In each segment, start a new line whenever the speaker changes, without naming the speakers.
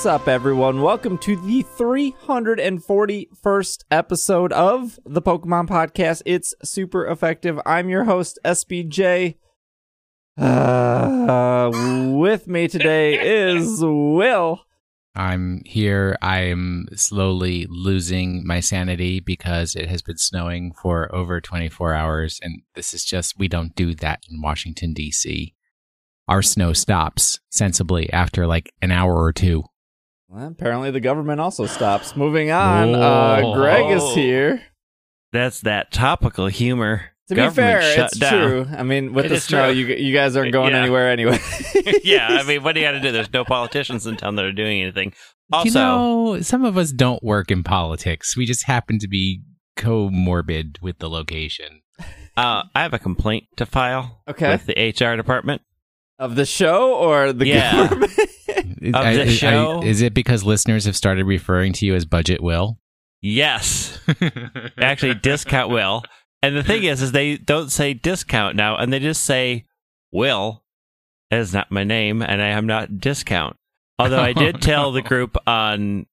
What's up, everyone? Welcome to the 341st episode of the Pokemon Podcast. It's super effective. I'm your host, SBJ. Uh, with me today is Will.
I'm here. I'm slowly losing my sanity because it has been snowing for over 24 hours. And this is just, we don't do that in Washington, D.C. Our snow stops sensibly after like an hour or two.
Well, apparently, the government also stops. Moving on, uh, Greg is here.
That's that topical humor.
To be
Government
fair,
shut
it's
down.
true. I mean, with
It
the
is
snow,
true.
you you guys aren't going
Yeah.
anywhere anyway.
yeah, I mean, what do you got to do? There's no politicians in town that are doing anything. Also,
you know, some of us don't work in politics. We just happen to be comorbid with the location.
uh, I have a complaint to file
Okay.
with the HR department.
of the show or the
Yeah.
government?
Of
I-
the
I-
show?
is it because listeners have started referring to you as Budget Will?
Yes, actually, discount will. And the thing is, is they don't say discount now, and they just say will. That is not my name, and I am not discount. Although I did tell the group on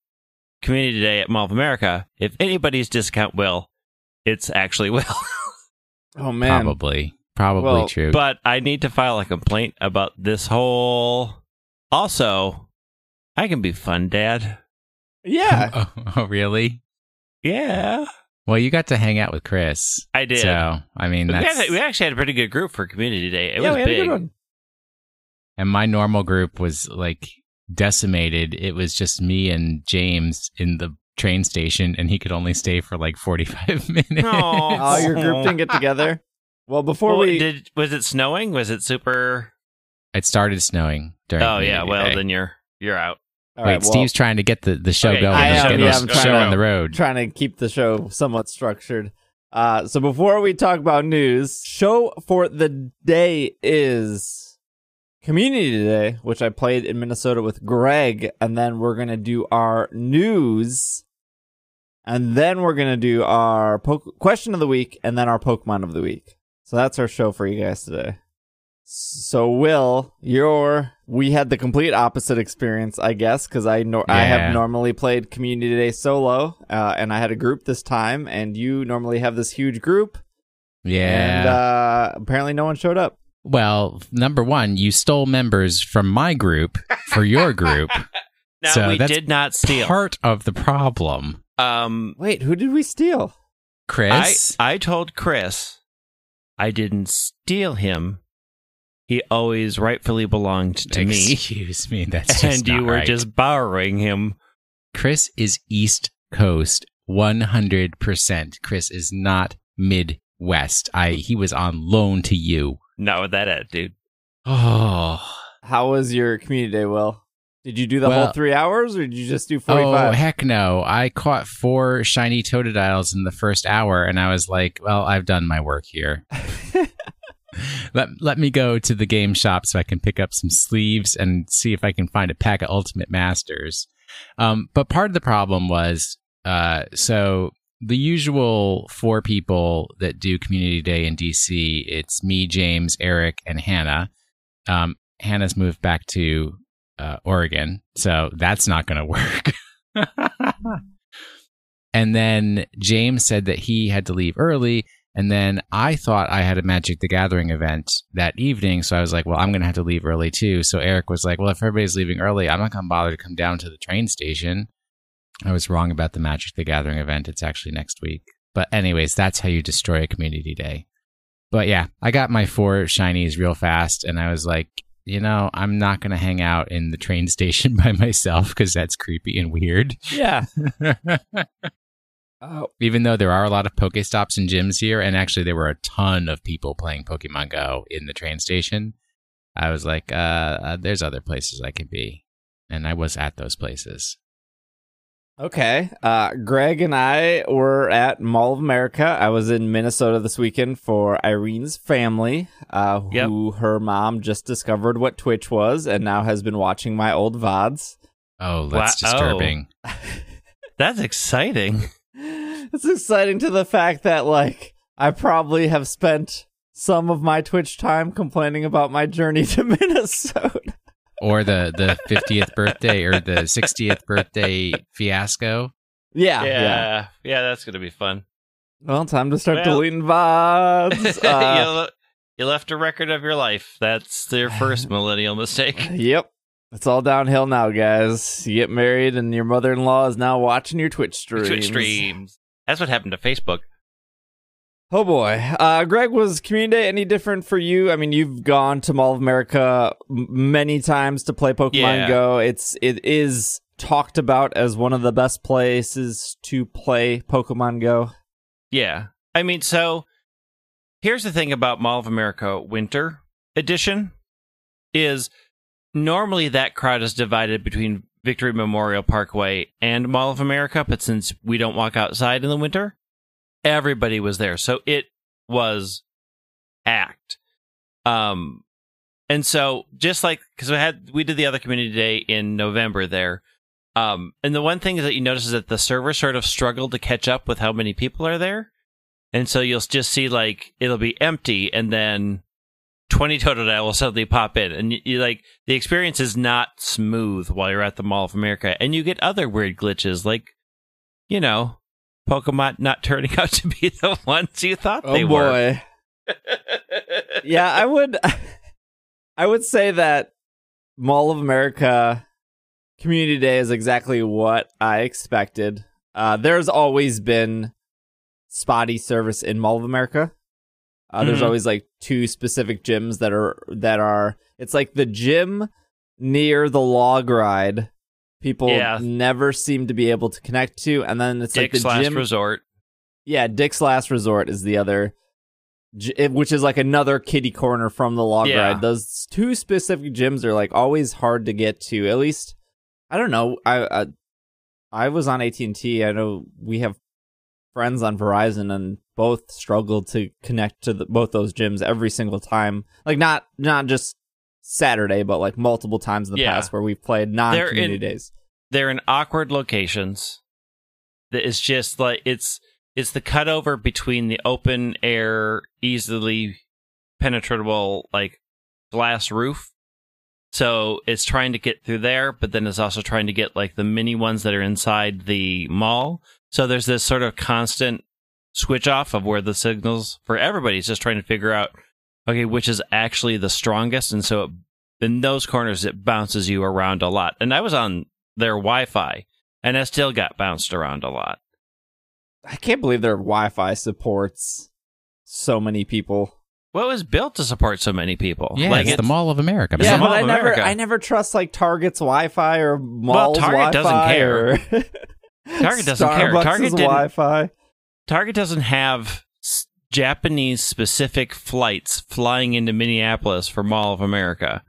Community Day at Mall of America, if anybody's discount will, it's actually will.
oh man,
Probably. Probably
Well,
true.
But I need to file a complaint about this whole. Also, I can be fun, Dad.
yeah.
oh, oh, really?
Yeah,
Well, you got to hang out with Chris.
I did.
So, I mean,
we, had, we actually had a pretty good group for Community Day. It
yeah,
was
we had
big.
a good one.
and my normal group was like decimated. It was just me and James in the train station, and he could only stay for like 45 minutes.
Aw.
Oh, your group didn't get together. Well, before
Well,
we
did was it snowing? Was it super?
It started snowing during.
Oh yeah.
Community
Well,
Day.
then you're you're out.
All
Wait,
right, well,
Steve's trying to get the, the show
Okay,
going.
I
Let's
am,
get
yeah,
this
I'm trying
show
to-
on the road.
trying to keep the show somewhat structured. Uh, so before we talk about news, show for the day is Community Day, which I played in Minnesota with Greg, and then we're gonna do our news, and then we're gonna do our po- question of the week, and then our Pokemon of the week. So that's our show for you guys today. So Will, you're we had the complete opposite experience, I guess, because I know I have normally played Community Day solo, uh, and I had a group this time, and you normally have this huge group,
Yeah.
and uh, apparently no one showed up.
well, number one, you stole members from my group for your group.
Now
So
we
that's
did not steal.
Part of the problem,
Um,
Wait, who did we steal?
I
Chris.
I told Chris I didn't steal him. He always rightfully belonged to me,
Excuse me. That's just
and you were
right.
just borrowing him.
Chris is East Coast, one hundred percent. Chris is not Midwest. I he was on loan to you.
Not with that uh, attitude.
Oh,
How was your Community Day, Will? Did you do the
Well-
whole three hours, or did you just do
oh
forty-five?
heck no! I caught four shiny Totodiles in the first hour, and I was like, "Well, I've done my work here. let let me go to the game shop so I can pick up some sleeves and see if I can find a pack of Ultimate Masters." Um, but part of the problem was, uh, so the usual four people that do Community Day in DC, it's me, James, Eric, and Hannah. Um, Hannah's moved back to uh, Oregon, so that's not going to work. and then James said that he had to leave early. And then I thought I had a Magic the Gathering event that evening. So I was like, well, I'm going to have to leave early too. So Eric was like, well, if everybody's leaving early, I'm not going to bother to come down to the train station. I was wrong about the Magic the Gathering event. It's actually next week. But, anyways, that's how you destroy a community day. But yeah, I got my four shinies real fast. And I was like, you know, I'm not going to hang out in the train station by myself because that's creepy and weird.
yeah. Oh,
Even though there are a lot of Pokestops and gyms here, and actually there were a ton of people playing Pokemon Go in the train station, I was like, uh, uh, there's other places I can be. And I was at those places.
Okay. Uh, Greg and I were at Mall of America. I was in Minnesota this weekend for Irene's family, uh,
Yep.
who her mom just discovered what Twitch was and now has been watching my old VODs.
Oh, that's
Wow.
disturbing.
That's exciting.
it's exciting to the fact that, like, I probably have spent some of my Twitch time complaining about my journey to Minnesota.
or the the 50th birthday or the 60th birthday fiasco.
Yeah,
yeah,
yeah.
yeah, that's gonna be fun.
Well, time to start
Well-
deleting VODs.
you,
Uh,
le- you left a record of your life. That's their first millennial mistake.
yep. It's all downhill now, guys. You get married, and your mother in law is now watching your Twitch streams.
Twitch streams. That's what happened to Facebook.
Oh boy, uh, Greg, was Community Day any different for you? I mean, you've gone to Mall of America many times to play Pokemon
Yeah.
Go. It's it is talked about as one of the best places to play Pokemon Go.
Yeah. I mean, so here's the thing about Mall of America Winter Edition is normally that crowd is divided between Victory Memorial Parkway and Mall of America, but since we don't walk outside in the winter, everybody was there. So it was packed. Um and so just like cuz we had we did the other community day in November there. Um and the one thing that you notice is that the server sort of struggled to catch up with how many people are there. And so you'll just see like it'll be empty and then 20 Totodile will suddenly pop in and you, you like the experience is not smooth while you're at the Mall of America and you get other weird glitches like you know Pokemon not turning out to be the ones you thought
Oh
they were.
boy, yeah, I would, I would say that Mall of America Community Day is exactly what I expected. Uh, there's always been spotty service in Mall of America. Uh, There's
Mhm.
always like two specific gyms that are that are. It's like the gym near the log ride. People
Yeah.
never seem to be able to connect to, and then it's
Dick's
like the
Last
gym.
Resort.
Yeah, Dick's Last Resort is the other, which is like another kitty corner from the log
Yeah.
ride. Those two specific gyms are like always hard to get to. At least, I don't know. I I, I was on AT and. I know we have friends on Verizon, and both struggled to connect to the, both those gyms every single time. Like not not just Saturday, but like multiple times in the
Yeah.
past where we've played non
They're
community
in-
days.
They're in awkward locations. That is just like it's it's the cutover between the open air, easily penetrable like glass roof. So it's trying to get through there, but then it's also trying to get like the mini ones that are inside the mall. So there's this sort of constant switch off of where the signals for everybody's just trying to figure out okay which is actually the strongest and so it, in those corners it bounces you around a lot and i was on their wi-fi and i still got bounced around a lot
I can't believe their Wi-Fi supports so many people.
well it was built to support so many people
Yeah,
like
it's the Mall of America.
It's
yeah, but
Mall
I
of
never,
America.
I never trust like Target's Wi-Fi or Mall's
Target doesn't
Wi-Fi
care.
or
Target doesn't care.
Starbucks'
Target didn't-
Wi-Fi.
Target doesn't have s- japanese specific flights flying into minneapolis for mall of america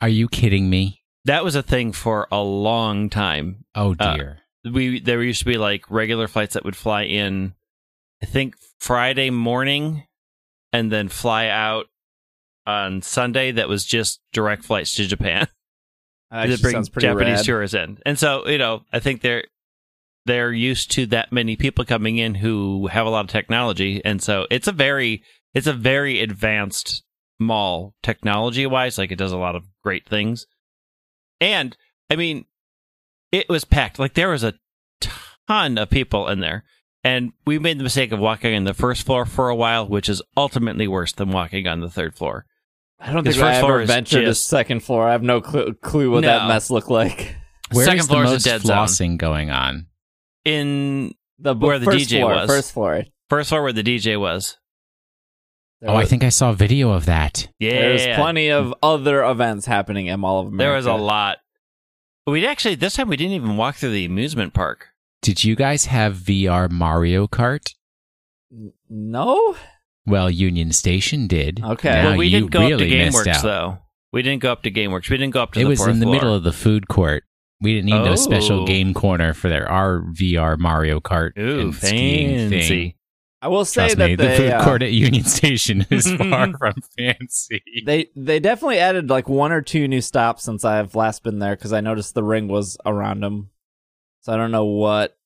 Are you kidding me?
that was a thing for a long time
Oh
Uh,
dear.
we there used to be like regular flights that would fly in i think friday morning and then fly out on sunday that was just direct flights to japan
That
to
actually
bring
sounds pretty
japanese
rad.
tourists in and so you know i think they're they're used to that many people coming in who have a lot of technology and so it's a very it's a very advanced mall technology wise like it does a lot of great things and i mean it was packed like there was a ton of people in there and we made the mistake of walking on the first floor for a while which is ultimately worse than walking on the third floor
I don't
His
think I
first floor
ever
is
ventured to second floor. I have no clue, clue what that mess looked like.
Where's
second
the
floor is a
most
dead zone.
flossing going on?
In
The
Where the
first
DJ
floor,
was.
first floor.
first floor where the dj was
There
Oh, I think I saw a video of that.
yeah
there's plenty of other events happening in Mall of America.
There was a lot. We actually this time we didn't even walk through the amusement park.
Did you guys have VR Mario Kart?
No,
Well, Union Station did.
Okay.
Now
well, we
you
didn't go
really
up to
missed
GameWorks though. We didn't go up to GameWorks. We didn't go up to
It
the
was in the
floor.
middle of the food court. We didn't need a special
Oh.
game corner for their our VR Mario Kart
Ooh,
and
fancy.
thing.
I will say
Trust
that
me,
they
the food
uh,
court at Union Station is far from fancy.
they they definitely added like one or two new stops since I've last been there because I noticed the ring was around them. So I don't know what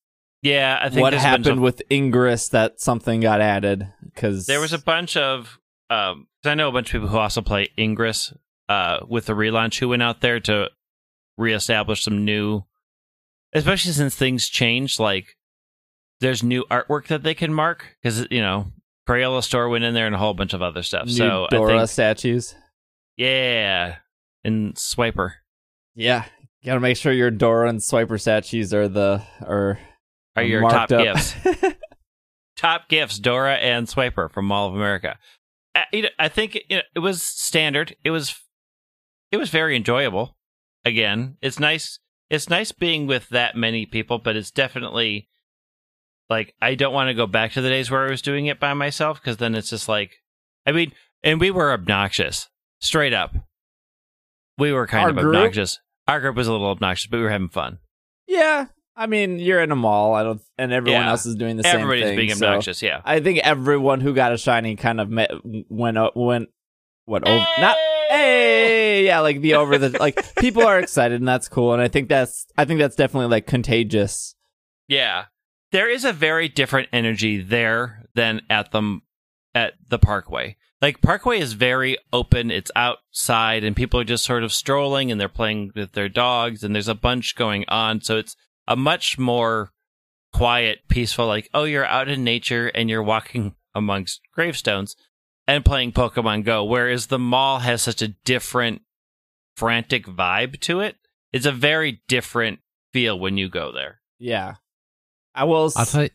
Yeah, I think
what
there's a bunch
happened
of-
with Ingress that something got added because
there was a bunch of um 'cause I know a bunch of people who also play Ingress uh, with the relaunch who went out there to reestablish some new, especially since things changed. Like there's new artwork that they can mark because you know Crayola store went in there and a whole bunch of other stuff.
New
so
Dora
I think,
statues.
yeah, and Swiper
Yeah, gotta make sure your Dora and Swiper statues are the are
are your top
up.
gifts. top gifts Dora and Swiper from Mall of America. Uh, you know, I think you know, it was standard. It was it was very enjoyable. Again, it's nice. It's nice being with that many people, but it's definitely like I don't want to go back to the days where I was doing it by myself because then it's just like I mean, and we were obnoxious, straight up. We were kind
Our
of
group?
obnoxious. Our group was a little obnoxious, but we were having fun.
yeah, I mean, you're in a mall. I don't, and everyone
Yeah.
else is doing the same
Everybody's
thing.
being
so
obnoxious. yeah.
I think everyone who got a shiny kind of met, went went what over not hey yeah like the over the like people are excited and that's cool and I think that's I think that's definitely like contagious.
Yeah. There is a very different energy there than at the at the Parkway. Like Parkway is very open, it's outside and people are just sort of strolling and they're playing with their dogs and there's a bunch going on, so it's a much more quiet, peaceful like oh you're out in nature and you're walking amongst gravestones and playing Pokemon Go whereas the mall has such a different frantic vibe to it. It's a very different feel when you go there.
Yeah, I will. s-
I'll tell you,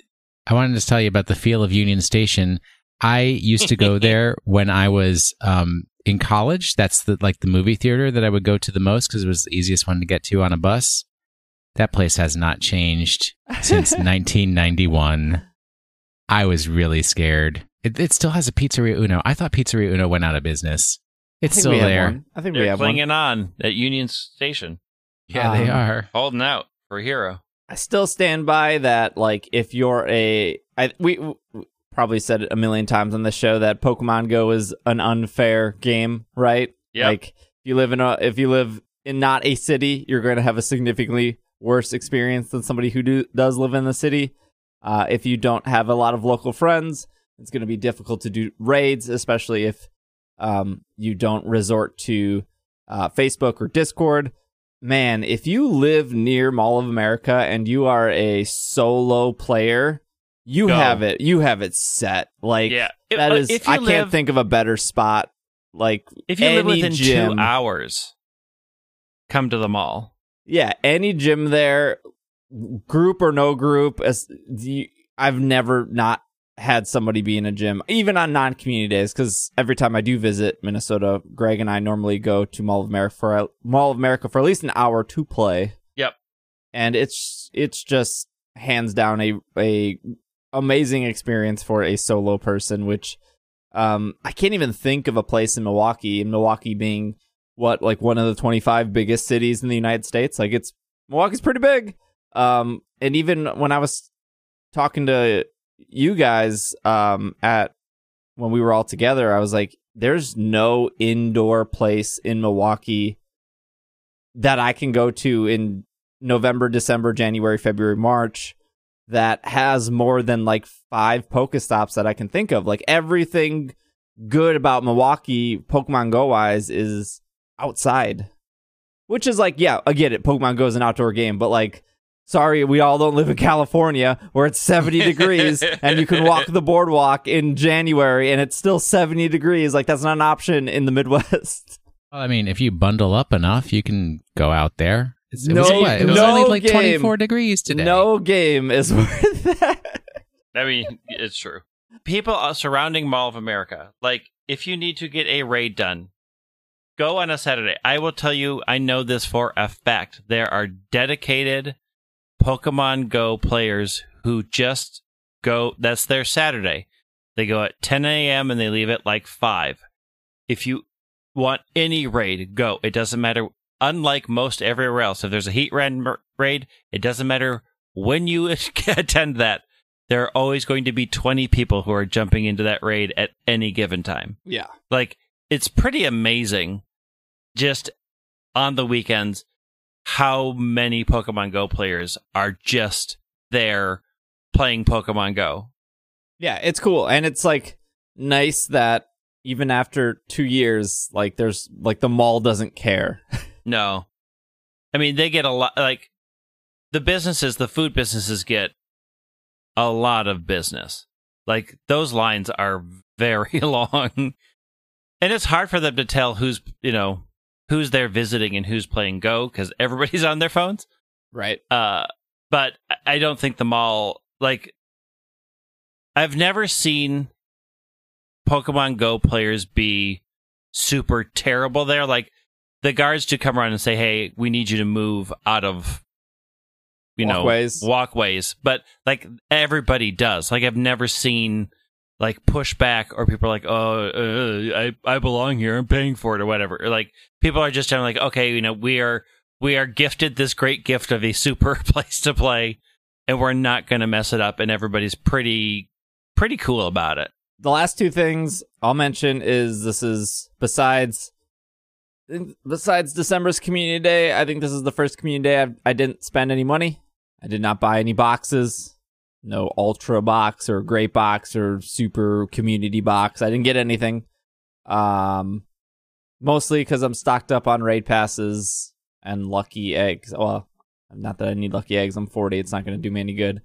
I wanted to tell you about the feel of Union Station. I used to go there when I was um, in college. That's the like the movie theater that I would go to the most because it was the easiest one to get to on a bus. That place has not changed since 1991. I was really scared. It, it still has a Pizzeria Uno. I thought Pizzeria Uno went out of business.
I
It's
think
still there.
I think we
They're
have one.
clinging on at Union Station,
Yeah, they
Um,
are.
holding out for Hero.
I still stand by that. Like, if you're a, I we, we probably said it a million times on the show that Pokemon Go is an unfair game, right?
Yep.
Like, if you live in a, if you live in not a city, you're going to have a significantly worse experience than somebody who do, does live in the city. Uh, if you don't have a lot of local friends, it's going to be difficult to do raids, especially if um, you don't resort to uh, Facebook or Discord man, if you live near Mall of America and you are a solo player, you
Go.
have it. You have it set. Like
yeah, If-
that
uh. If
I
live,
can't think of a better spot. Like
if you live within
gym,
two hours, come to the mall.
yeah, any gym there, group or no group. As I've never not had somebody be in a gym, even on non-community days, because every time I do visit Minnesota, Greg and I normally go to Mall of America for Mall of America for at least an hour to play.
Yep.
and it's it's just hands down a a amazing experience for a solo person which um i can't even think of a place in milwaukee and milwaukee being what like one of the 25 biggest cities in the united states like it's milwaukee's pretty big um and even when i was talking to you guys um at when we were all together i was like there's no indoor place in milwaukee that i can go to in November, December, January, February, March that has more than like five Pokestops that I can think of. Like everything good about Milwaukee, Pokemon Go wise, is outside. Which is like, yeah, I get it. Pokemon Go is an outdoor game, but like, sorry, we all don't live in California where it's 70 degrees and you can walk the boardwalk in January and it's still 70 degrees. Like, that's not an option in the Midwest.
Well, I mean, if you bundle up enough, you can go out there. It's, it
No-
was, what? It was
no
only like
game.
24 degrees today.
No game is worth that.
I mean, it's true. People uh, surrounding Mall of America. Like, if you need to get a raid done, go on a Saturday. I will tell you, I know this for a fact. There are dedicated Pokemon Go players who just go, that's their Saturday. They go at 10 a.m. and they leave at like 5. If you want any raid, go. It doesn't matter. Unlike most everywhere else, if there's a heat raid, raid it doesn't matter when you attend that. There are always going to be 20 people who are jumping into that raid at any given time.
Yeah.
Like, it's pretty amazing just on the weekends how many Pokemon Go players are just there playing Pokemon Go.
Yeah, it's cool. And it's like nice that even after two years, like there's like the mall doesn't care.
No. I mean, they get a lot, like, the businesses, the food businesses get a lot of business. Like, those lines are very long. And it's hard for them to tell who's, you know, who's there visiting and who's playing Go because everybody's on their phones.
Right.
Uh, but I- don't think the mall, like, I've never seen Pokemon Go players be super terrible there. Like, the guards do come around and say, "Hey, we need you to move out of, you
Walkways.
know, walkways." But like everybody does. Like I've never seen like pushback or people are like, "Oh, uh, I I belong here. I'm paying for it or whatever." Or like people are just generally like, "Okay, you know, we are we are gifted this great gift of a super place to play, and we're not going to mess it up." And everybody's pretty pretty cool about it.
The last two things I'll mention is this is besides besides December's community day, I think this is the first community day I've, I didn't spend any money. I did not buy any boxes. No ultra box or great box or super community box. I didn't get anything. Um, mostly because I'm stocked up on raid passes and lucky eggs. Well, not that I need lucky eggs. I'm 40. It's not going to do me any good.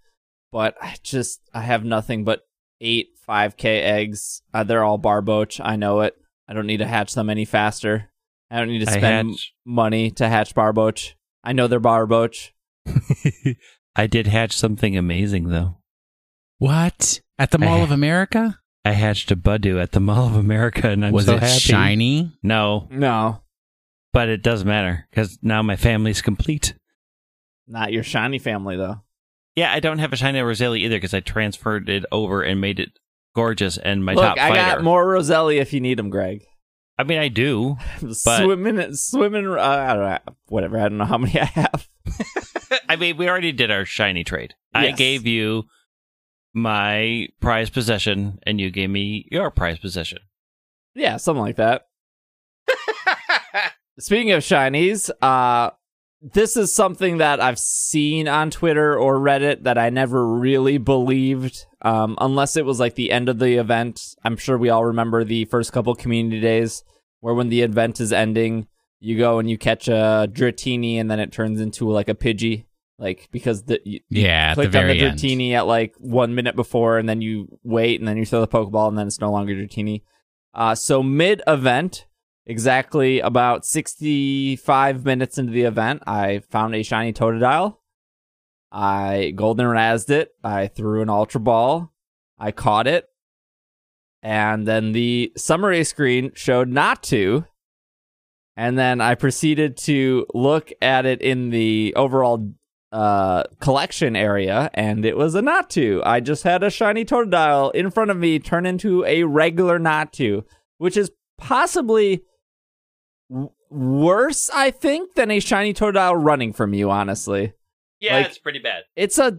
But I just I have nothing but eight 5k eggs. Uh, they're all barboach. I know it. I don't need to hatch them any faster. I don't need to spend money to hatch barboach. I know they're barboach.
I did hatch something amazing though.
What? At the Mall of America?
I hatched a Budew at the Mall of America, and I'm
Was
so
it
happy.
shiny?
No,
No,
but it doesn't matter because now my family's complete.
not your shiny family though.
Yeah, I don't have a shiny Roselia either because I transferred it over and made it gorgeous and my
Look,
top
I got more Roselia if you need them, Greg.
I mean, I do.
swimming, swimming. Uh, I don't know. Whatever. I don't know how many I have.
I mean, we already did our shiny trade. I gave you my prized possession, and you gave me your prized possession.
Yeah, something like that. Speaking of shinies, uh, this is something that I've seen on Twitter or Reddit that I never really believed, um, unless it was like the end of the event. I'm sure we all remember the first couple community days where when the event is ending, you go and you catch a Dratini and then it turns into like a Pidgey. Like, because the, you,
Yeah, the
clicked on the
very end.
Dratini at like one minute before, and then you wait, and then you throw the Pokeball, and then it's no longer Dratini. Uh, so mid event, exactly about 65 minutes into the event, I found a shiny Totodile. I golden razzed it. I threw an Ultra Ball. I caught it. And then the summary screen showed Natu. And then I proceeded to look at it in the overall uh collection area and it was a Natu. I just had a shiny Totodile in front of me turn into a regular Natu, which is possibly w- worse I think than a shiny Totodile running from you honestly.
Yeah,
Like-
it's pretty bad.
It's a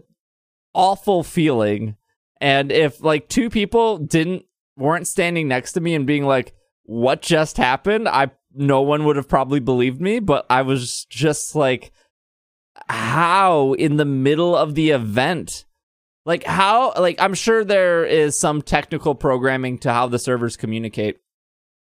awful feeling and if like two people didn't weren't standing next to me and being like what just happened, I no one would have probably believed me, but I was just like how in the middle of the event? Like how like i'm sure there is some technical programming to how the servers communicate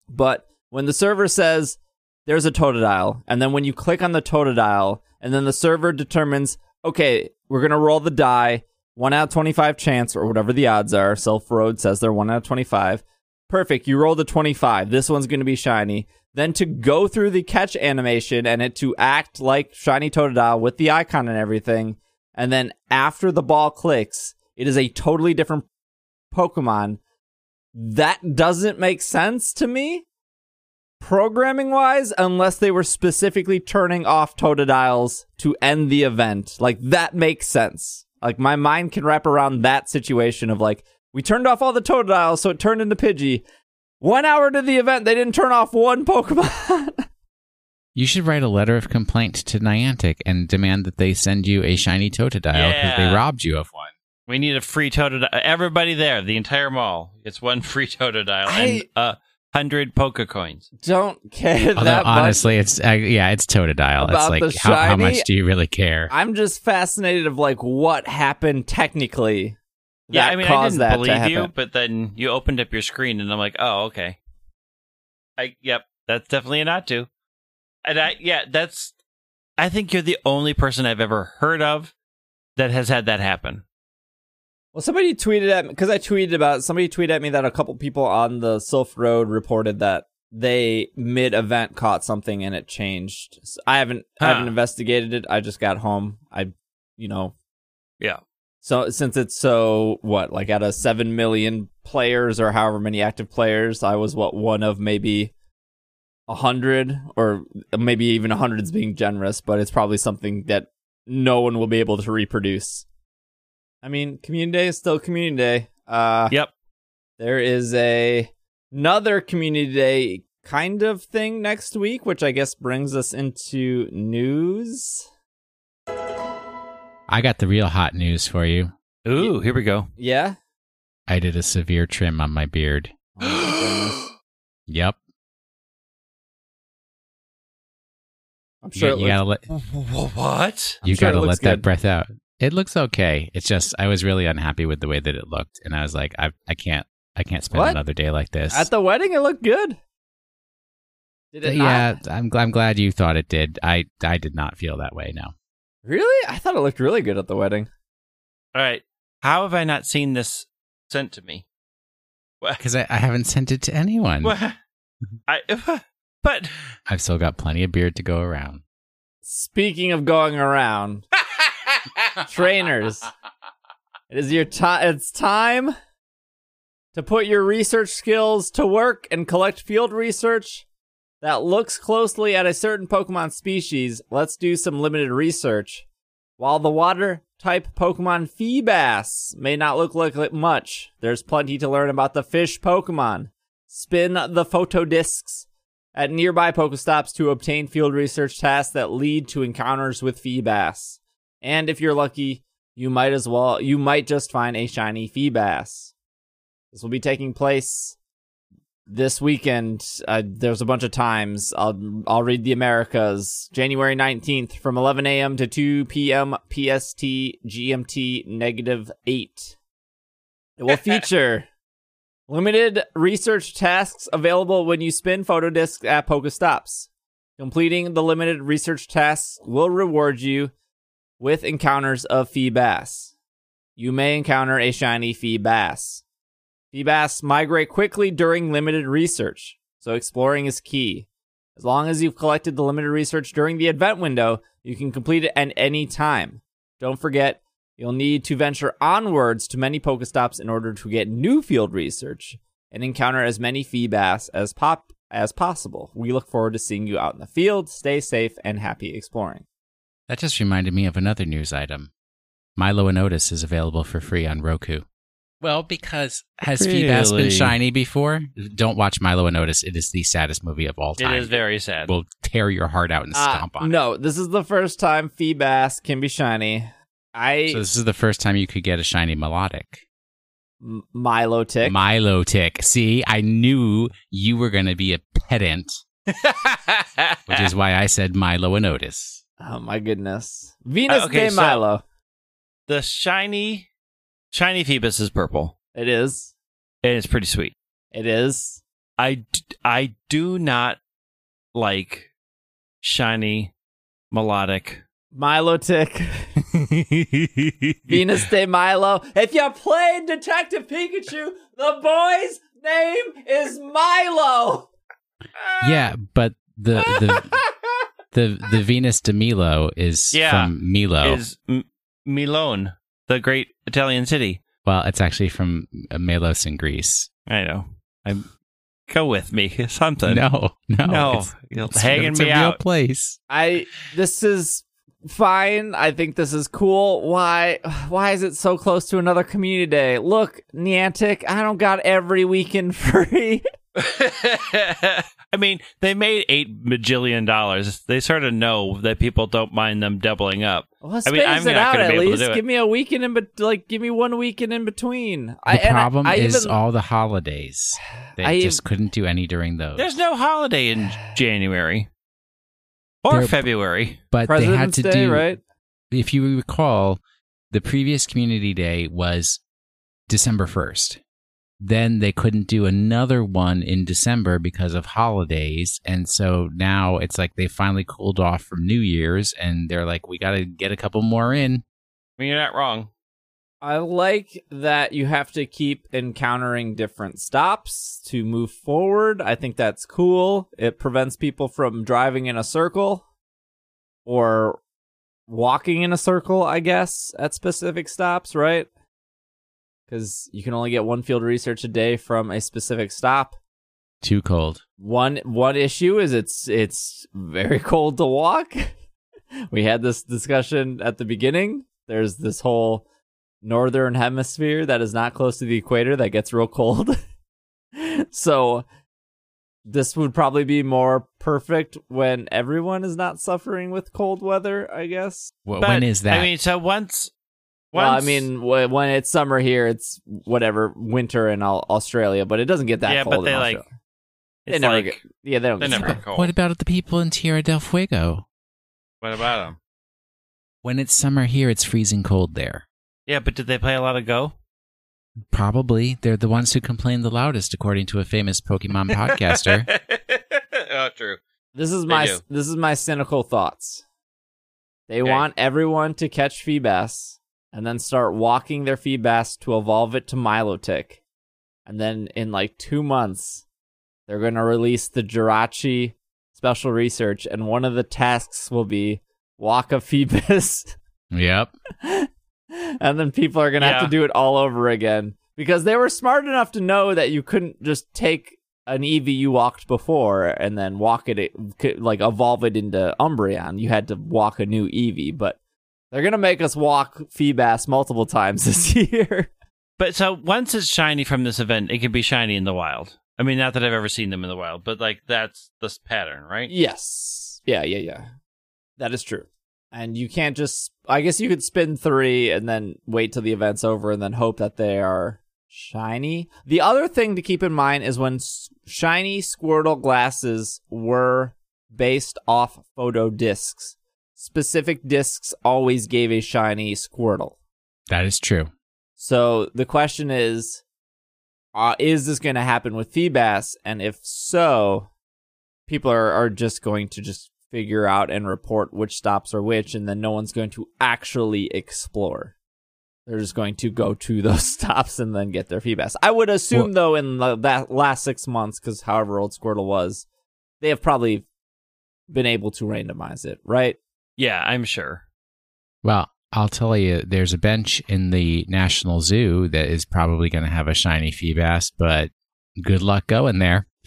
but when the server says there's a totodile and then when you click on the totodile and then the server determines okay we're gonna roll the die one out of 25 chance or whatever the odds are Silph Road says they're one out of 25 perfect you roll the 25 this one's gonna be shiny then to go through the catch animation and it to act like shiny totodile with the icon and everything. And then after the ball clicks it is a totally different pokemon. That doesn't make sense to me programming wise unless they were specifically turning off totodiles to end the event. Like that makes sense. Like my mind can wrap around that situation of like we turned off all the totodiles so it turned into pidgey one hour to the event, they didn't turn off one Pokemon.
You should write a letter of complaint to Niantic and demand that they send you a shiny Totodile because they robbed you of one.
We need a free Totodile. Everybody there, the entire mall, gets one free Totodile and a hundred Poke coins.
Don't care
Although
that much.
honestly, it's uh, yeah, it's Totodile.
About
It's like
the
how, how much do you really care?
I'm just fascinated of like what happened technically.
Yeah, I mean, I didn't believe you, but then you opened up your screen, and I'm like, oh, okay. I yep, that's definitely a Natu. And I yeah, that's I think you're the only person I've ever heard of that has had that happen.
Well, somebody tweeted at me because I tweeted about somebody tweeted at me that a couple people on the Silph Road reported that they mid event caught something and it changed. I haven't I haven't investigated it. I just got home. I you know
Yeah.
So since it's so what like out of seven million players or however many active players, I was what one of maybe a hundred or maybe even a is being generous, but it's probably something that no one will be able to reproduce. I mean, community day is still community day. Uh,
Yep.
there is a another community day kind of thing next week, which I guess brings us into news.
I got the real hot news for you.
Ooh, here we go.
Yeah.
I did a severe trim on my beard.
Oh my.
Yep.
I'm sure
you,
it
you
looks,
gotta let
what?
I'm
you
sure
gotta
looks
let that breath out. It looks okay. It's just I was really unhappy with the way that it looked, and I was like, I I can't I can't spend
What?
another day like this.
at the wedding. It looked good. Did it
yeah,
not?
I'm gl- I'm glad you thought it did. I I did not feel that way. No.
Really? I thought it looked really good at the wedding.
All right. How have I not seen this sent to me? What?
Because I, I haven't sent it to anyone.
what? I but
I've still got plenty of beard to go around.
Speaking of going around, trainers, it is your time. It's time to put your research skills to work and collect field research that looks closely at a certain Pokemon species. Let's do some limited research. While the water type Pokemon Feebas may not look like much, there's plenty to learn about the fish Pokemon. Spin the photo discs at nearby Pokestops to obtain field research tasks that lead to encounters with Feebas. And if you're lucky, you might as well you might just find a shiny Feebas. This will be taking place this weekend. Uh, there's a bunch of times. I'll I'll read the Americas. January 19th from 11 a.m. to 2 p.m. PST GMT negative 8. It will feature limited research tasks available when you spin photo discs at Pokestops. Completing the limited research tasks will reward you with encounters of Feebas. You may encounter a shiny Feebas. Feebas migrate quickly during limited research, so exploring is key. As long as you've collected the limited research during the event window, you can complete it at any time. Don't forget, you'll need to venture onwards to many Pokestops in order to get new field research and encounter as many Feebas as pop as possible. We look forward to seeing you out in the field. Stay safe and happy exploring.
That just reminded me of another news item. Milo and Otis is available for free on Roku. Well, because has Feebas been shiny before? Don't watch Milo and Otis. It is the saddest movie of all time.
It is very sad.
will tear your heart out and
Uh,
stomp on it.
no, this is the first time Feebas can be shiny. I.
So this is the first time you could get a shiny Milotic.
M- Milo tick.
Milo tick. See, I knew you were going to be a pedant, which is why I said Milo and Otis.
oh my goodness, Venus
Uh, okay,
de
so-
Milo.
the shiny shiny Feebas is purple.
It is.
And it's pretty sweet.
It is.
I, d- I do not like shiny melodic.
Milotic. Venus de Milo. If you played Detective Pikachu, the boy's name is Milo.
Yeah, but the the the, the Venus de Milo is
Yeah,
from Milo.
Is M- Milone, the great Italian city.
well, it's actually from uh, Melos in Greece.
I know. I'm go with me. Something.
No, no,
no,
it's-
you're
it's-
hanging
it's
me
a real
out.
place.
I. This is fine. I think this is cool. Why? Why is it so close to another community day? Look, Niantic. I don't got every weekend free.
I mean, they made eight bajillion dollars. They sort of know that people don't mind them doubling up.
Well,
I mean, I'm
it
not
out
gonna
at least. Give me a weekend in, but like, give me one weekend in between.
The
I, and I-
problem
I
is
even-
all the holidays. They
I-
just couldn't do any during those.
There's no holiday in January or
There-
February.
but they had to
Day,
do.
right?
If you recall, the previous community day was December first. Then they couldn't do another one in December because of holidays. And so now it's like they finally cooled off from New Year's and they're like, we got to get a couple more in.
I mean, you're not wrong.
I like that you have to keep encountering different stops to move forward. I think that's cool. It prevents people from driving in a circle or walking in a circle, I guess, at specific stops, right? Because you can only get one field research a day from a specific stop.
Too cold.
One one issue is it's it's very cold to walk. we had this discussion at the beginning. There's this whole northern hemisphere that is not close to the equator that gets real cold. so this would probably be more perfect when everyone is not suffering with cold weather, I guess.
Wh-
But,
when is that?
I mean, so once.
Well, I mean, when it's summer here, it's whatever winter in Australia, but it doesn't get that cold.
Yeah, but they,
in
like,
they never
like,
get. Yeah, they don't.
They
get
never
snow.
cold.
what about the people in Tierra del Fuego?
What about them?
When it's summer here, it's freezing cold there.
Yeah, but did they play a lot of Go?
Probably. They're the ones who complain the loudest, according to a famous Pokemon podcaster.
oh, true.
This is
They
my
do.
this is my cynical thoughts. They
Okay.
want everyone to catch Feebas and then start walking their Feebas to evolve it to Milotic. And then in like two months, they're going to release the Jirachi special research, and one of the tasks will be walk a Feebas.
Yep.
and then people are going to have to do it all over again because they were smart enough to know that you couldn't just take an Eevee you walked before and then walk it, like evolve it into Umbreon. You had to walk a new Eevee, but they're going to make us walk Feebas multiple times this year.
But so once it's shiny from this event, it can be shiny in the wild. I mean, not that I've ever seen them in the wild, but like that's this pattern, right?
yes. Yeah, yeah, yeah. That is true. And you can't just, I guess you could spin three and then wait till the event's over and then hope that they are shiny. The other thing to keep in mind is when shiny Squirtle glasses were based off photo discs, specific discs always gave a shiny Squirtle.
That is true.
So the question is, uh, is this going to happen with Feebas? And if so, people are, are just going to just figure out and report which stops are which, and then no one's going to actually explore. They're just going to go to those stops and then get their Feebas. I would assume,
Well-
though, in the that last six months, because however old Squirtle was, they have probably been able to randomize it, right?
Yeah, I'm sure.
Well, I'll tell you, there's a bench in the National Zoo that is probably going to have a shiny Feebas, but good luck going there.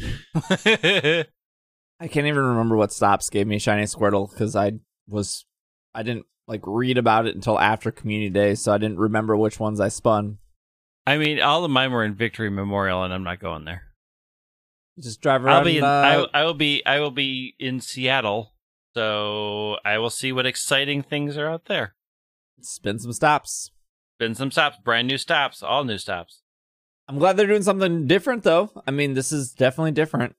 I can't even remember what stops gave me shiny Squirtle because I was I didn't like read about it until after Community Day, so I didn't remember which ones I spun.
I mean, all of mine were in Victory Memorial, and I'm not going there.
Just drive around.
I'll be in,
uh,
I, I will be I will be in Seattle, so I will see what exciting things are out there.
spin some stops.
Been some stops, brand new stops, all new stops.
I'm glad they're doing something different, though. I mean, this is definitely different.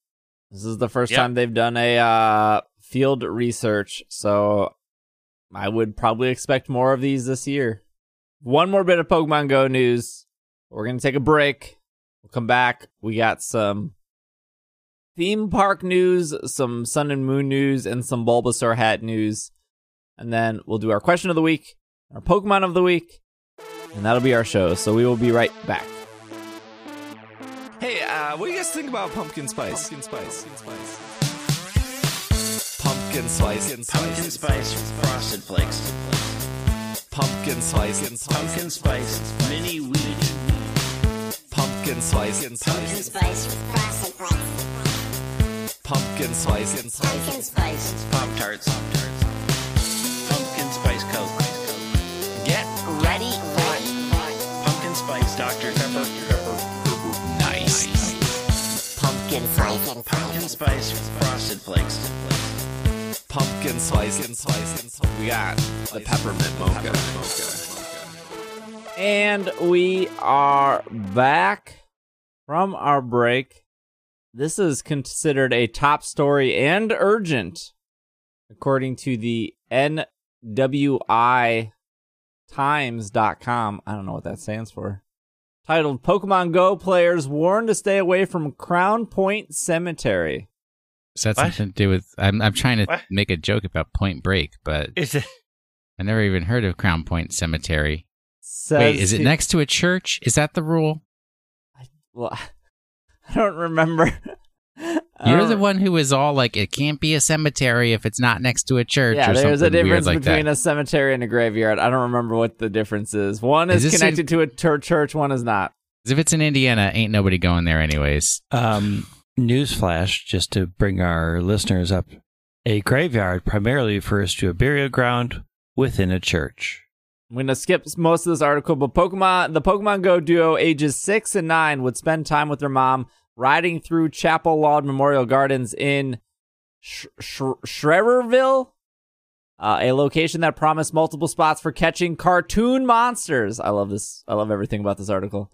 This is the first
Yep.
time they've done a uh, field research, so I would probably expect more of these this year. One more bit of Pokemon Go news. We're gonna take a break. We'll come back. We got some theme park news, some Sun and Moon news, and some Bulbasaur hat news, and then we'll do our question of the week, our Pokemon of the week, and that'll be our show. So we will be right back.
Hey, uh, what do you guys think about pumpkin spice? Pumpkin spice. Pumpkin spice.
Pumpkin spice frosted flakes.
Pumpkin spice.
Pumpkin spice mini wheat.
Pumpkin spice.
Pumpkin spice with frosted flakes.
Pumpkin spice.
Pumpkin spice.
Pop tarts. Pumpkin spice coke.
Get
Ready for
Pumpkin spice Dr Pepper.
Nice.
pumpkin spice.
Pumpkin spice frosted flakes.
pumpkin spice, and spice. We got the peppermint mocha.
And we are back from our break. This is considered a top story and urgent, according to the NWI Times.com. I don't know what that stands for. titled Pokemon Go players warned to stay away from Crown Point Cemetery.
Is that
What?
something to do with? I'm I'm trying to
What?
make a joke about Point Break, but
Is it?
I never even heard of Crown Point Cemetery.
Says
Wait, is it
he-
next to a church? Is that the rule?
Well, I don't remember.
You're the one who was all like, it can't be a cemetery if it's not next to a church.
Yeah,
or
there's a
something weird
difference
like
between
that.
a cemetery and a graveyard. I don't remember what the difference is. One is,
Is this
connected to a tur- church, one is not.
'Cause if it's in Indiana, ain't nobody going there anyways.
Um, newsflash, just to bring our listeners up. A graveyard primarily refers to a burial ground within a church.
I'm gonna skip most of this article, but Pokemon, the Pokemon Go duo, ages six and nine, would spend time with their mom riding through Chapel Lawn Memorial Gardens in Sh- Sh- uh, a location that promised multiple spots for catching cartoon monsters. I love this. I love everything about this article.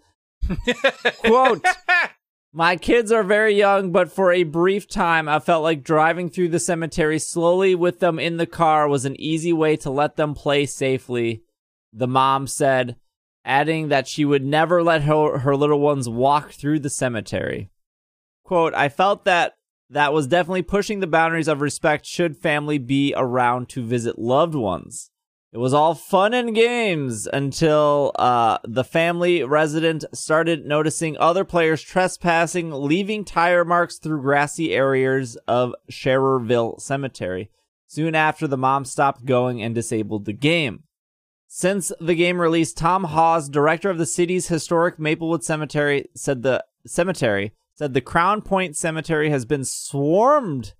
Quote. My kids are very young, but for a brief time, I felt like driving through the cemetery slowly with them in the car was an easy way to let them play safely. The mom said, adding that she would never let her, her little ones walk through the cemetery. Quote, I felt that that was definitely pushing the boundaries of respect should family be around to visit loved ones. It was all fun and games until uh, the family resident started noticing other players trespassing, leaving tire marks through grassy areas of Schererville Cemetery. Soon after, the mom stopped going and disabled the game. Since the game release, Tom Hawes, director of the city's historic Maplewood Cemetery, said the cemetery said the Crown Point Cemetery has been swarmed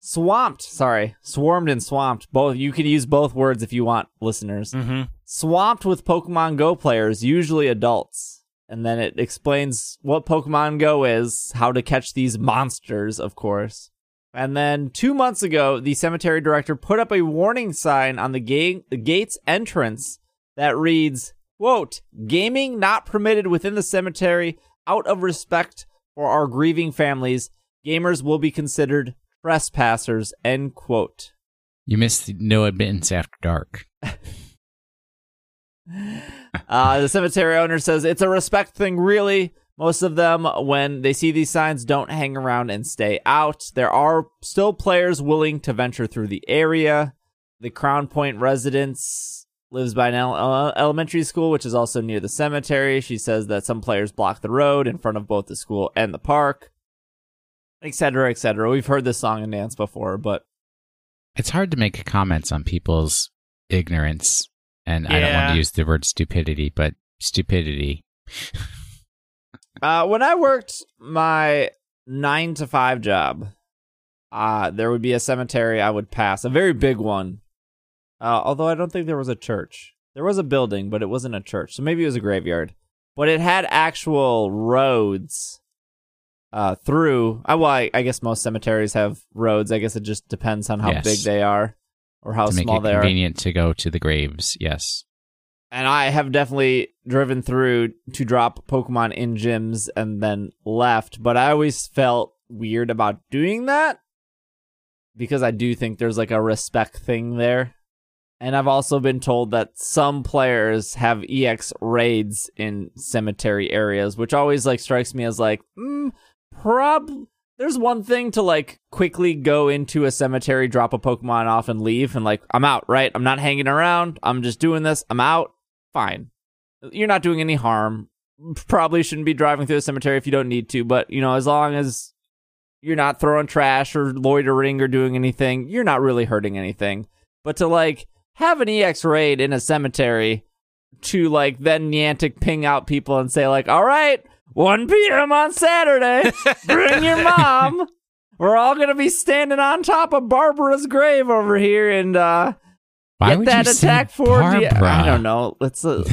swamped sorry swarmed and swamped. Both you can use both words if you want listeners.
Mm-hmm.
swamped with pokemon go players usually adults. And then it explains what pokemon go is how to catch these monsters of course and then two months ago the cemetery director put up a warning sign on the, ga- the gate's entrance that reads quote gaming not permitted within the cemetery out of respect for our grieving families gamers will be considered trespassers end quote
You missed the no admittance after dark.
uh, the cemetery owner says it's a respect thing really most of them when they see these signs don't hang around and stay out. There are still players willing to venture through the area. The crown point residence lives by an ele- uh, elementary school which is also near the cemetery. She says that some players block the road in front of both the school and the park etc etc we've heard this song and dance before but
It's hard to make comments on people's ignorance, and I don't want to use the word stupidity, but stupidity.
Uh, when I worked my nine to five job, uh, there would be a cemetery I would pass, a very big one. Uh, although I don't think there was a church. There was a building, but it wasn't a church. So maybe it was a graveyard. But it had actual roads uh, through. Uh, well, I, I guess most cemeteries have roads. I guess it just depends on how
Yes.
big they are or how
to make
small
it
they are.
convenient to go to the graves. Yes.
And I have definitely driven through to drop Pokemon in gyms and then left, but I always felt weird about doing that because I do think there's like a respect thing there. And I've also been told that some players have EX raids in cemetery areas, which always like strikes me as like, mm, prob. There's one thing to like quickly go into a cemetery, drop a Pokemon off, and leave, and like I'm out, right? I'm not hanging around. I'm just doing this. I'm out. Fine. You're not doing any harm. Probably shouldn't be driving through the cemetery if you don't need to, but you know, as long as you're not throwing trash or loitering or doing anything, you're not really hurting anything. But to like have an EX raid in a cemetery to like then Niantic ping out people and say like, all right, 1 p.m. on Saturday, bring your mom. We're all gonna be standing on top of Barbara's grave over here and uh
Why
get
would
that
you
attack for the I don't know. Let's uh,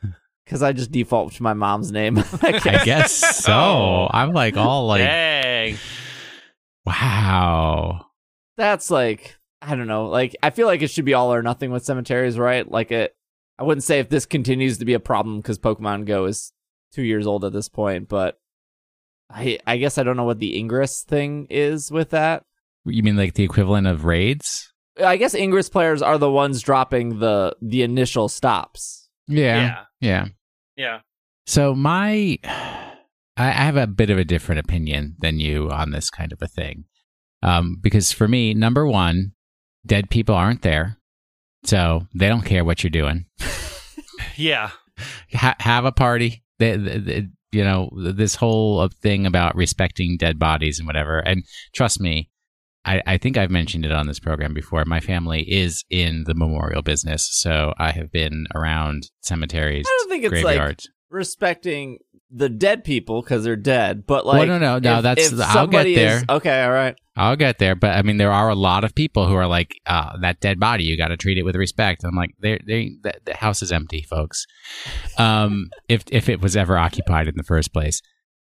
because I just default to my mom's name. I
I guess so.
Oh.
I'm like all like,
Dang.
wow.
that's like I don't know. Like I feel like it should be all or nothing with cemeteries, right? Like it. I wouldn't say if this continues to be a problem because Pokemon Go is two years old at this point, but I I guess I don't know what the Ingress thing is with that.
You mean like the equivalent of raids?
I guess Ingress players are the ones dropping the the initial stops.
Yeah. Yeah.
Yeah.
So my, I I have a bit of a different opinion than you on this kind of a thing, um, because for me, number one, dead people aren't there, so they don't care what you're doing.
Yeah.
ha- have a party. They, they- they- you know, this whole thing about respecting dead bodies and whatever. And trust me, I, I think I've mentioned it on this program before. My family is in the memorial business, so I have been around cemeteries,
I don't think it's like respecting the dead people because they're dead, but like,
Well, no, no, no,
if-
that's-
if
I'll get
somebody is-
there.
okay, all right.
I'll get there, but I mean, there are a lot of people who are like, uh, "That dead body, you got to treat it with respect." I'm like, "They, they, the, the house is empty, folks." Um, if if it was ever occupied in the first place.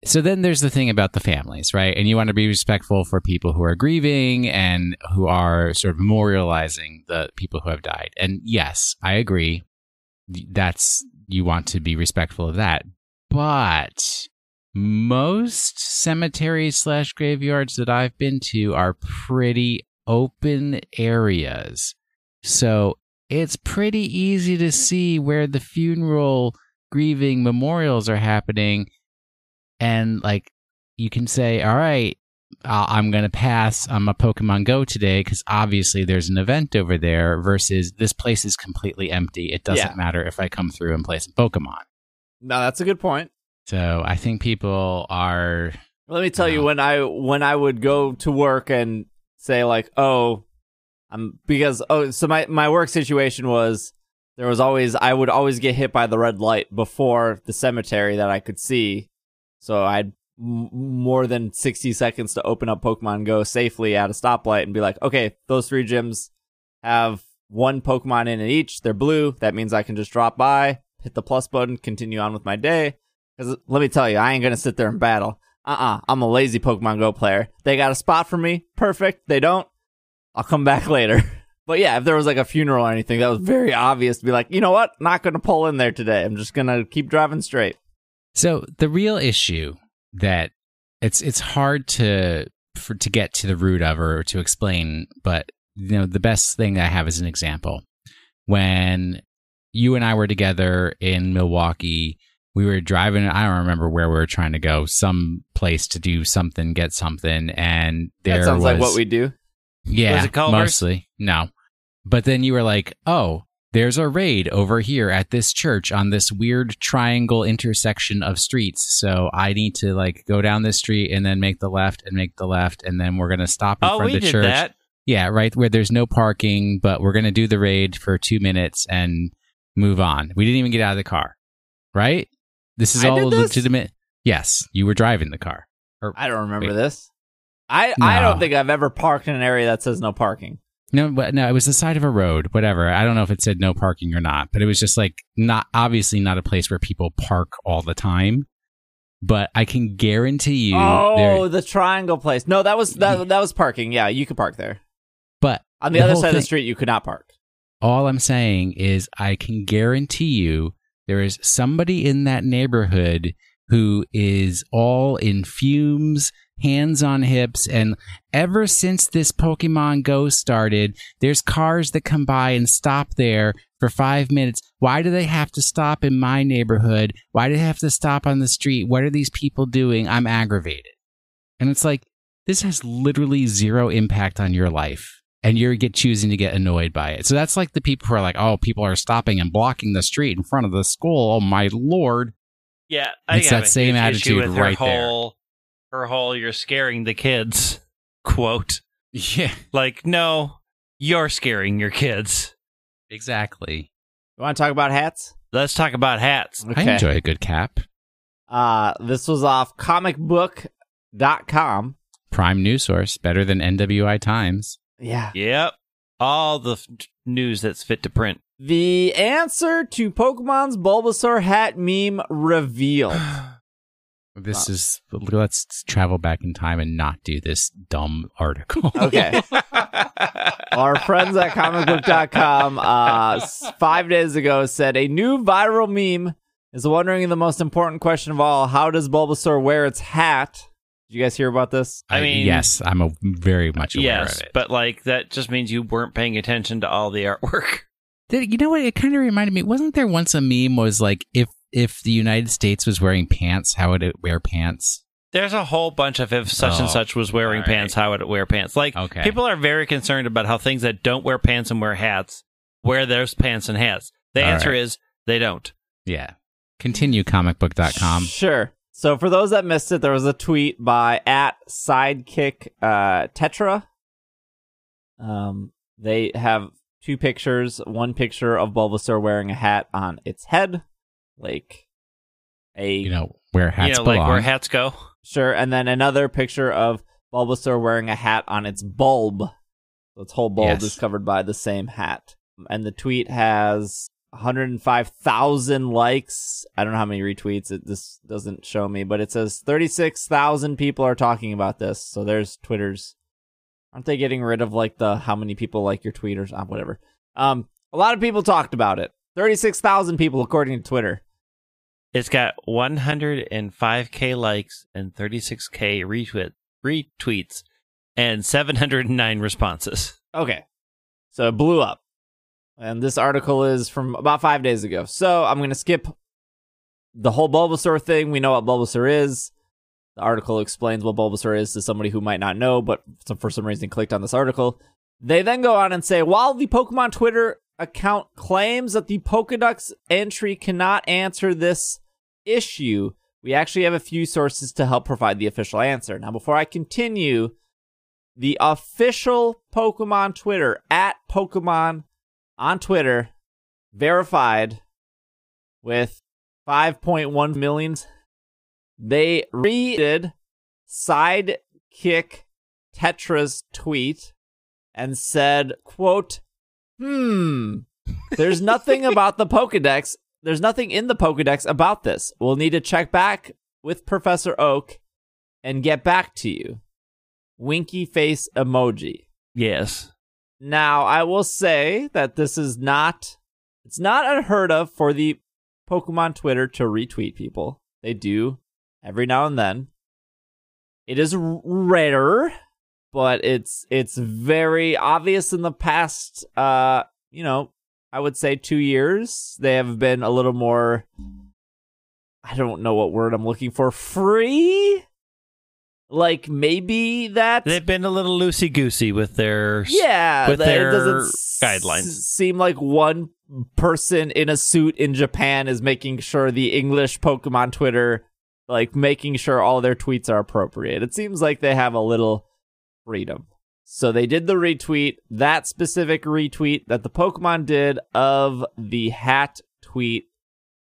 So then there's the thing about the families, right? And you want to be respectful for people who are grieving and who are sort of memorializing the people who have died. And yes, I agree. That's you want to be respectful of that, but most cemeteries slash graveyards that I've been to are pretty open areas. So it's pretty easy to see where the funeral grieving memorials are happening. And like you can say, all right, I'm going to pass on my Pokemon Go today because obviously there's an event over there versus this place is completely empty. It doesn't
Yeah.
matter if I come through and play some Pokemon.
No, that's a good point.
So I think people are
Let me tell you when I when I would go to work and say like, "Oh, I'm because oh, so my my work situation was there was always I would always get hit by the red light before the cemetery that I could see. So I'd m- more than 60 seconds to open up Pokemon Go safely at a stoplight and be like, "Okay, those three gyms have one Pokemon in each. They're blue. That means I can just drop by, hit the plus button, continue on with my day." Because let me tell you, I ain't gonna sit there and battle. Uh-uh. I'm a lazy Pokemon Go player. They got a spot for me. Perfect. They don't. I'll come back later. But yeah, if there was like a funeral or anything, that was very obvious to be like, you know what? Not gonna pull in there today. I'm just gonna keep driving straight.
So the real issue that it's it's hard to for to get to the root of or to explain, but you know the best thing I have is an example. When you and I were together in Milwaukee, we were driving. I don't remember where we were trying to go, some place to do something, get something, and there
that sounds
was
like what we do.
yeah,
Was it Culver's?
mostly. No. But then you were like, oh, there's a raid over here at this church on this weird triangle intersection of streets. So I need to like go down this street and then make the left and make the left. And then we're going to stop in
Oh,
front of the
did
church.
that.
Yeah, right. Where there's no parking, but we're going to do the raid for two minutes and move on. We didn't even get out of the car, right? This is
I
all
did this?
legitimate. Yes, you were driving the car. Or
I don't remember
Wait.
this. I I don't think I've ever parked in an area that says no parking.
No, but no, it was the side of a road, whatever. I don't know if it said no parking or not, but it was just like not obviously not a place where people park all the time. But I can guarantee you,
oh, the triangle place. No, that was that that was parking. Yeah, you could park there.
but
On the,
The
other side of the street, you could not park.
all I'm saying is I can guarantee you there is somebody in that neighborhood who is all in fumes, hands on hips, and ever since this Pokemon Go started, there's cars that come by and stop there for five minutes. Why do they have to stop in my neighborhood? Why do they have to stop on the street? What are these people doing? I'm aggravated. And it's like, this has literally zero impact on your life and you're get choosing to get annoyed by it. So that's like the people who are like, "Oh, people are stopping and blocking the street in front of the school." Oh my lord!
Yeah, I
It's
I have
that same attitude
with her
right there.
whole, Her whole "you're scaring the kids" quote.
Yeah,
Like, no, you're scaring your kids.
exactly.
You want to talk about hats?
Let's talk about hats.
I enjoy a good cap.
Uh, this was off comicbook.com.
Prime news source, better than NWI Times.
Yeah.
Yep, all the f- news that's fit to print.
The answer to Pokemon's Bulbasaur hat meme revealed.
This is let's travel back in time and not do this dumb article.
Okay. Our friends at comicbook.com uh, s- five days ago said a new viral meme is wondering the most important question of all how does Bulbasaur wear its hat? Did you guys hear about this?
I mean-
yes, I'm a, very much aware
yes,
of it.
but like that just means you weren't paying attention to all the artwork.
Did- you know what? It kind of reminded me. Wasn't there once a meme was like if if the United States was wearing pants, how would it wear pants?
There's a whole bunch of if such
Oh,
and such was wearing
all right.
pants, how would it wear pants? Like
Okay.
people are very concerned about how things that don't wear pants and wear hats wear those pants and hats. The
All
answer
right.
is they don't.
Yeah. Continue comicbook.com.
Sure. So for those that missed it, there was a tweet by at sidekick uh, Tetra. Um, they have two pictures. One picture of Bulbasaur wearing a hat on its head, like a
You know, where hats
you know,
belong.
like where hats go.
sure, and then another picture of Bulbasaur wearing a hat on its bulb. So its whole bulb
Yes.
is covered by the same hat. And the tweet has 105,000 likes. I don't know how many retweets. It this doesn't show me, but it says 36,000 people are talking about this. So there's Twitter's. Aren't they getting rid of like the how many people like your tweet or uh, whatever? Um, a lot of people talked about it. 36,000 people according to Twitter.
It's got 105k likes and 36k retweet retweets and 709 responses.
Okay. So it blew up. And this article is from about five days ago. So I'm going to skip the whole Bulbasaur thing. We know what Bulbasaur is. The article explains what Bulbasaur is to somebody who might not know, but for some reason clicked on this article. They then go on and say while the Pokemon Twitter account claims that the Pokedex entry cannot answer this issue, we actually have a few sources to help provide the official answer. Now, before I continue, the official Pokemon Twitter at Pokemon on Twitter, verified with 5.1 millions. They readed Sidekick Tetra's tweet and said, quote, hmm, there's nothing about the Pokedex. There's nothing in the Pokedex about this. We'll need to check back with Professor Oak and get back to you. Winky face emoji.
Yes.
Now, I will say that this is not it's not unheard of for the Pokemon Twitter to retweet people. They do every now and then. It is rare, but it's it's very obvious in the past uh, you know, I would say 2 years they have been a little more I don't know what word I'm looking for, free? Like maybe that
They've been a little loosey goosey with their
yeah,
with their
it doesn't s-
guidelines.
seem like one person in a suit in Japan is making sure the English Pokemon Twitter, like making sure all their tweets are appropriate. It seems like they have a little freedom. So they did the retweet, that specific retweet that the Pokemon did of the hat tweet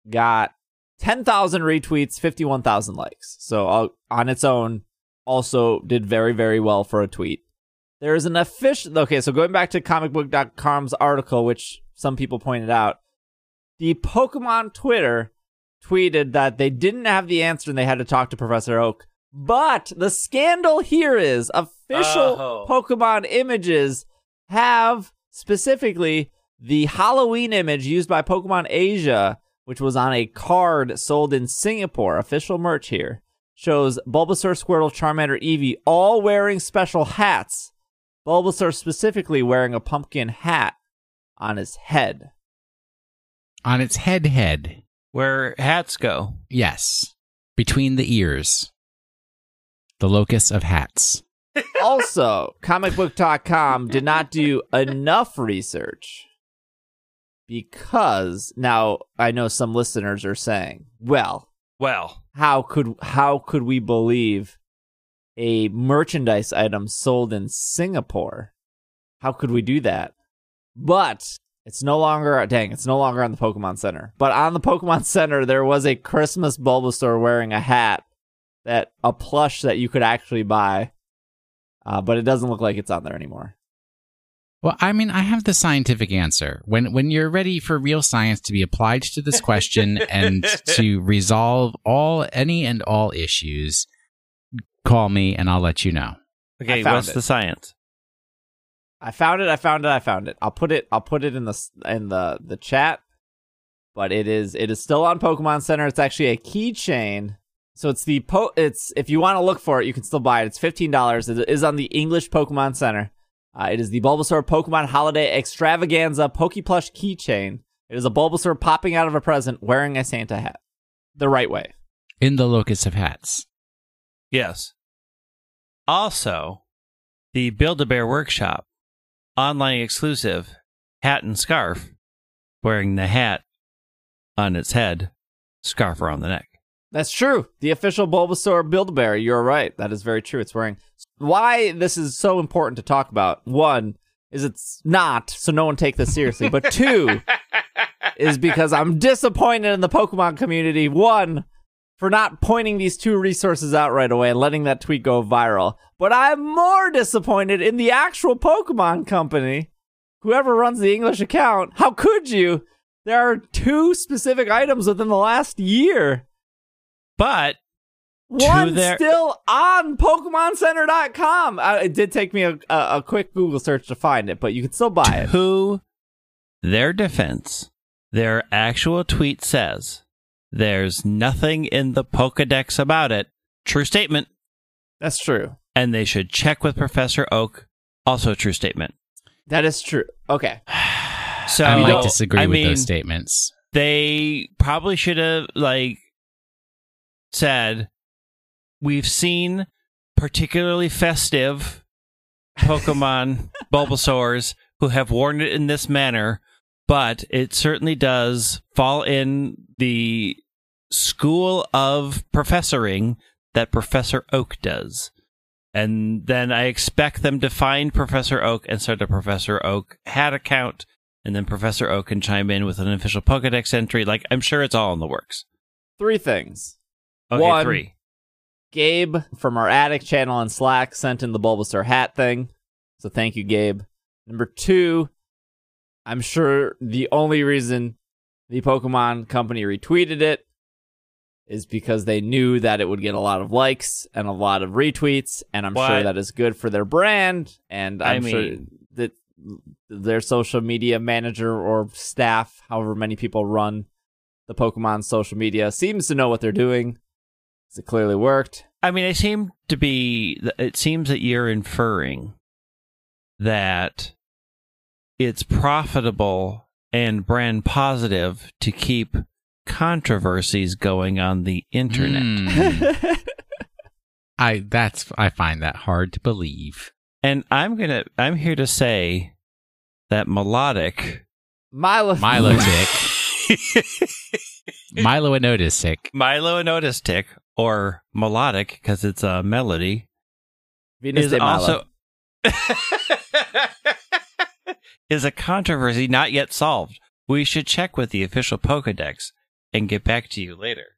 got 10,000 retweets, 51,000 likes. So uh, on its own, also did very, very well for a tweet. There is an official. Okay, so going back to comicbook.com's article, which some people pointed out, the Pokemon Twitter tweeted that they didn't have the answer and they had to talk to Professor Oak. But the scandal here is official
Oh.
Pokemon images have specifically the Halloween image used by Pokemon Asia, which was on a card sold in Singapore. Official merch here shows Bulbasaur, Squirtle, Charmander, Eevee all wearing special hats. Bulbasaur specifically wearing a pumpkin hat on his head.
On its head head.
Where hats go.
Yes. Between the ears. The locus of hats.
also, comicbook.com did not do enough research because now I know some listeners are saying, well,
Well,
how could how could we believe a merchandise item sold in Singapore? How could we do that? But it's no longer dang, it's no longer on the Pokemon Center. But on the Pokemon Center there was a Christmas Bulbasaur wearing a hat that a plush that you could actually buy. Uh, but it doesn't look like it's on there anymore.
Well, I mean, I have the scientific answer. When when you're ready for real science to be applied to this question and to resolve all any and all issues, call me and I'll let you know.
okay.
I
What's
it.
the science?
I found it. I found it. I found it. I'll put it. I'll put it in the in the the chat. But it is it is still on Pokemon Center. It's actually a keychain. So it's the po. It's if you want to look for it, you can still buy it. It's fifteen dollars. It is on the English Pokemon Center. Uh, it is the Bulbasaur Pokemon Holiday Extravaganza Pokeplush keychain. It is a Bulbasaur popping out of a present wearing a Santa hat. the right way.
In the locus of hats.
Yes. Also, the Build a Bear Workshop, online exclusive hat and scarf, wearing the hat on its head, scarf around the neck.
That's true. The official Bulbasaur Build-A-Bear. You're right. That is very true. It's wearing. Why this is so important to talk about. One is it's not, so no one take this seriously. But two is because I'm disappointed in the Pokemon community. One for not pointing these two resources out right away and letting that tweet go viral. But I'm more disappointed in the actual Pokemon company. Whoever runs the English account, how could you? There are two specific items within the last year.
But
One
their-
still on PokemonCenter.com. Uh, it did take me a, a, a quick Google search to find it, but you can still buy it.
Who? their defense, their actual tweet says there's nothing in the Pokedex about it. True statement.
That's true.
And they should check with Professor Oak. Also true statement.
That is true. Okay.
So
I might disagree
I
with
mean,
those statements.
they probably should have like said we've seen particularly festive pokemon bulbasaurs who have worn it in this manner but it certainly does fall in the school of professoring that professor oak does and then i expect them to find professor oak and start a professor oak hat account and then Professor Oak can chime in with an official Pokedex entry. Like I'm sure it's all in the works.
Three things.
Okay,
One.
three.
Gabe from our Attic channel on Slack sent in the Bulbasaur hat thing. So thank you, Gabe. Number two, I'm sure the only reason the Pokemon company retweeted it is because they knew that it would get a lot of likes and a lot of retweets, and I'm sure that is good for their brand. And
I
I'm sure that their social media manager or staff, however many people run the Pokemon social media, seems to know what they're doing. It clearly worked.
I mean, it seem to be. It seems that you're inferring that it's profitable and brand positive to keep controversies going on the internet.
Hmm. I that's I find that hard to believe.
And I'm gonna. I'm here to say that melodic.
Milo.
Milo tick. Milo Anodisic.
Milo Anotistic or melodic because it's a melody
Venus
is
de Milo.
also is a controversy not yet solved. We should check with the official Pokedex and get back to you later.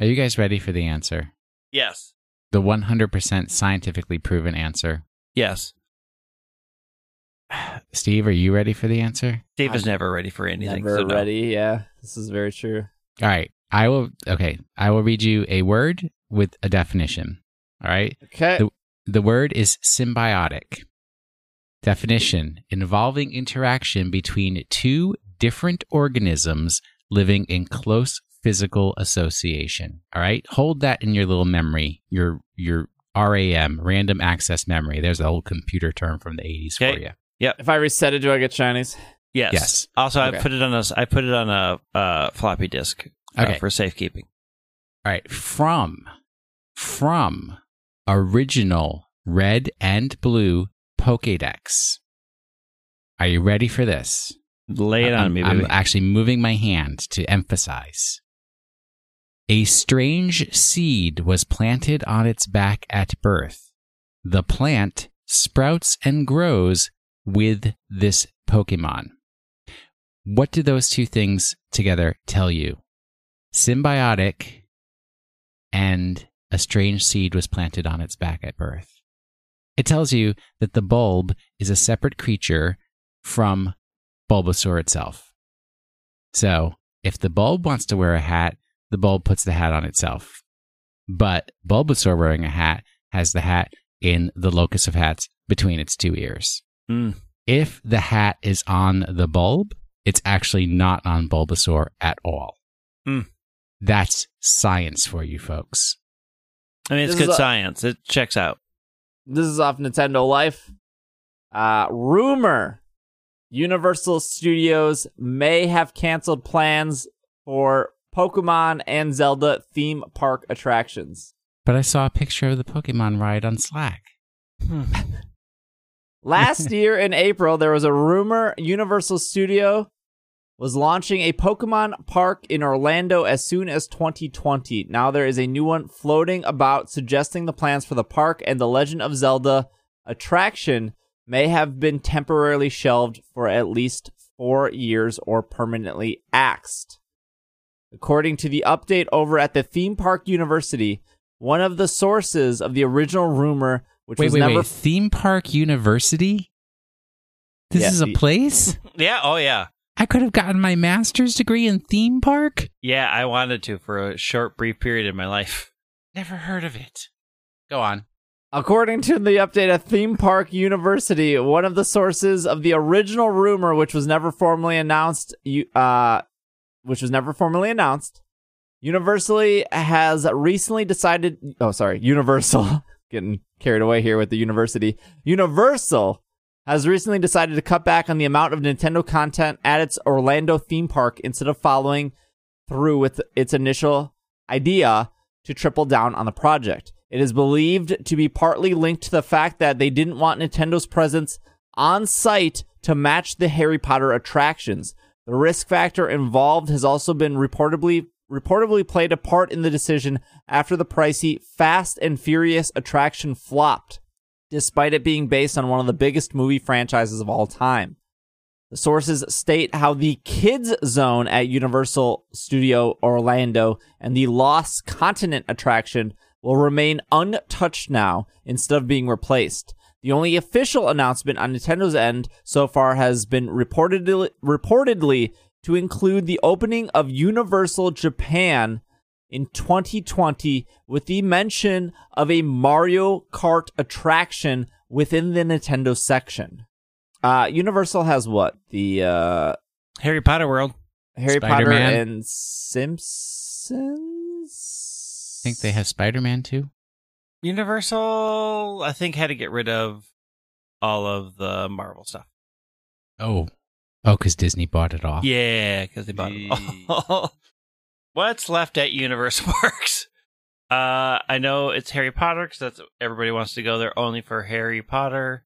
Are you guys ready for the answer?
Yes.
The 100% scientifically proven answer.
Yes.
Steve, are you ready for the answer?
Steve is
I'm
never ready for anything.
Never
so no.
ready. Yeah, this is very true.
All right. I will okay, I will read you a word with a definition. All right?
Okay.
The- The word is symbiotic. Definition involving interaction between two different organisms living in close physical association. All right? Hold that in your little memory, your your RAM, random access memory. There's an old computer term from the 80s for
you.
you.
if I reset it, do I get shinies?
Yes.
Yes.
Also,
Okay.
I put it on a I put it on a uh, floppy disk uh,
Okay.
for safekeeping.
All right, from from original red and blue Pokédex. Are you ready for this?
Lay it on
I'm,
me,
I'm actually moving my hand to emphasize. A strange seed was planted on its back at birth. The plant sprouts and grows with this Pokemon. What do those two things together tell you? Symbiotic and a strange seed was planted on its back at birth. It tells you that the bulb is a separate creature from Bulbasaur itself. So, if the bulb wants to wear a hat, the bulb puts the hat on itself. But Bulbasaur wearing a hat has the hat in the locus of hats between its two ears.
Mm.
If the hat is on the bulb, it's actually not on Bulbasaur at all.
Hmm.
That's science for you folks.
I mean, it's
This
good
a-
science. It checks out.
This is off Nintendo Life. Uh, rumor: Universal Studios may have canceled plans for Pokemon and Zelda theme park attractions.
But I saw a picture of the Pokemon ride on Slack.
Last year in April, there was a rumor Universal Studio was launching a Pokemon park in Orlando as soon as 2020. Now there is a new one floating about suggesting the plans for the park and the Legend of Zelda attraction may have been temporarily shelved for at least four years or permanently axed. According to the update over at the Theme Park University, one of the sources of the original rumor, which
wait,
was
wait,
never
wait. Theme Park University? This
Yeah,
is a
the-
place?
Yeah. Oh, yeah.
I could have gotten my master's degree in theme park?
Yeah, I wanted to for a short, brief period in my life.
Never heard of it. Go on.
According to the update at Theme Park University, one of the sources of the original rumor, which was never formally announced, you- uh, which was never formally announced, Universally has recently decided. Oh, sorry, Universal. Getting carried away here with the university. Universal has recently decided to cut back on the amount of Nintendo content at its Orlando theme park instead of following through with its initial idea to triple down on the project. It is believed to be partly linked to the fact that they didn't want Nintendo's presence on site to match the Harry Potter attractions. The risk factor involved has also been reportedly reportedly played a part in the decision after the pricey Fast and Furious attraction flopped, despite it being based on one of the biggest movie franchises of all time. The sources state how the Kids Zone at Universal Studio Orlando and the Lost Continent attraction will remain untouched now instead of being replaced. The only official announcement on Nintendo's end so far has been reportedly, reportedly to include the opening of Universal Japan in 2020 with the mention of a Mario Kart attraction within the Nintendo section. Uh, Universal has what? The uh,
Harry Potter World.
Harry Potter
Spider-Man?
and Simpsons.
I think they have Spider Man too.
Universal, I think, had to get rid of all of the Marvel stuff.
Oh. Oh, because Disney bought it off.
Yeah, because they bought it all. What's left at Universal Parks? Uh, I know it's Harry Potter because that's everybody wants to go there only for Harry Potter.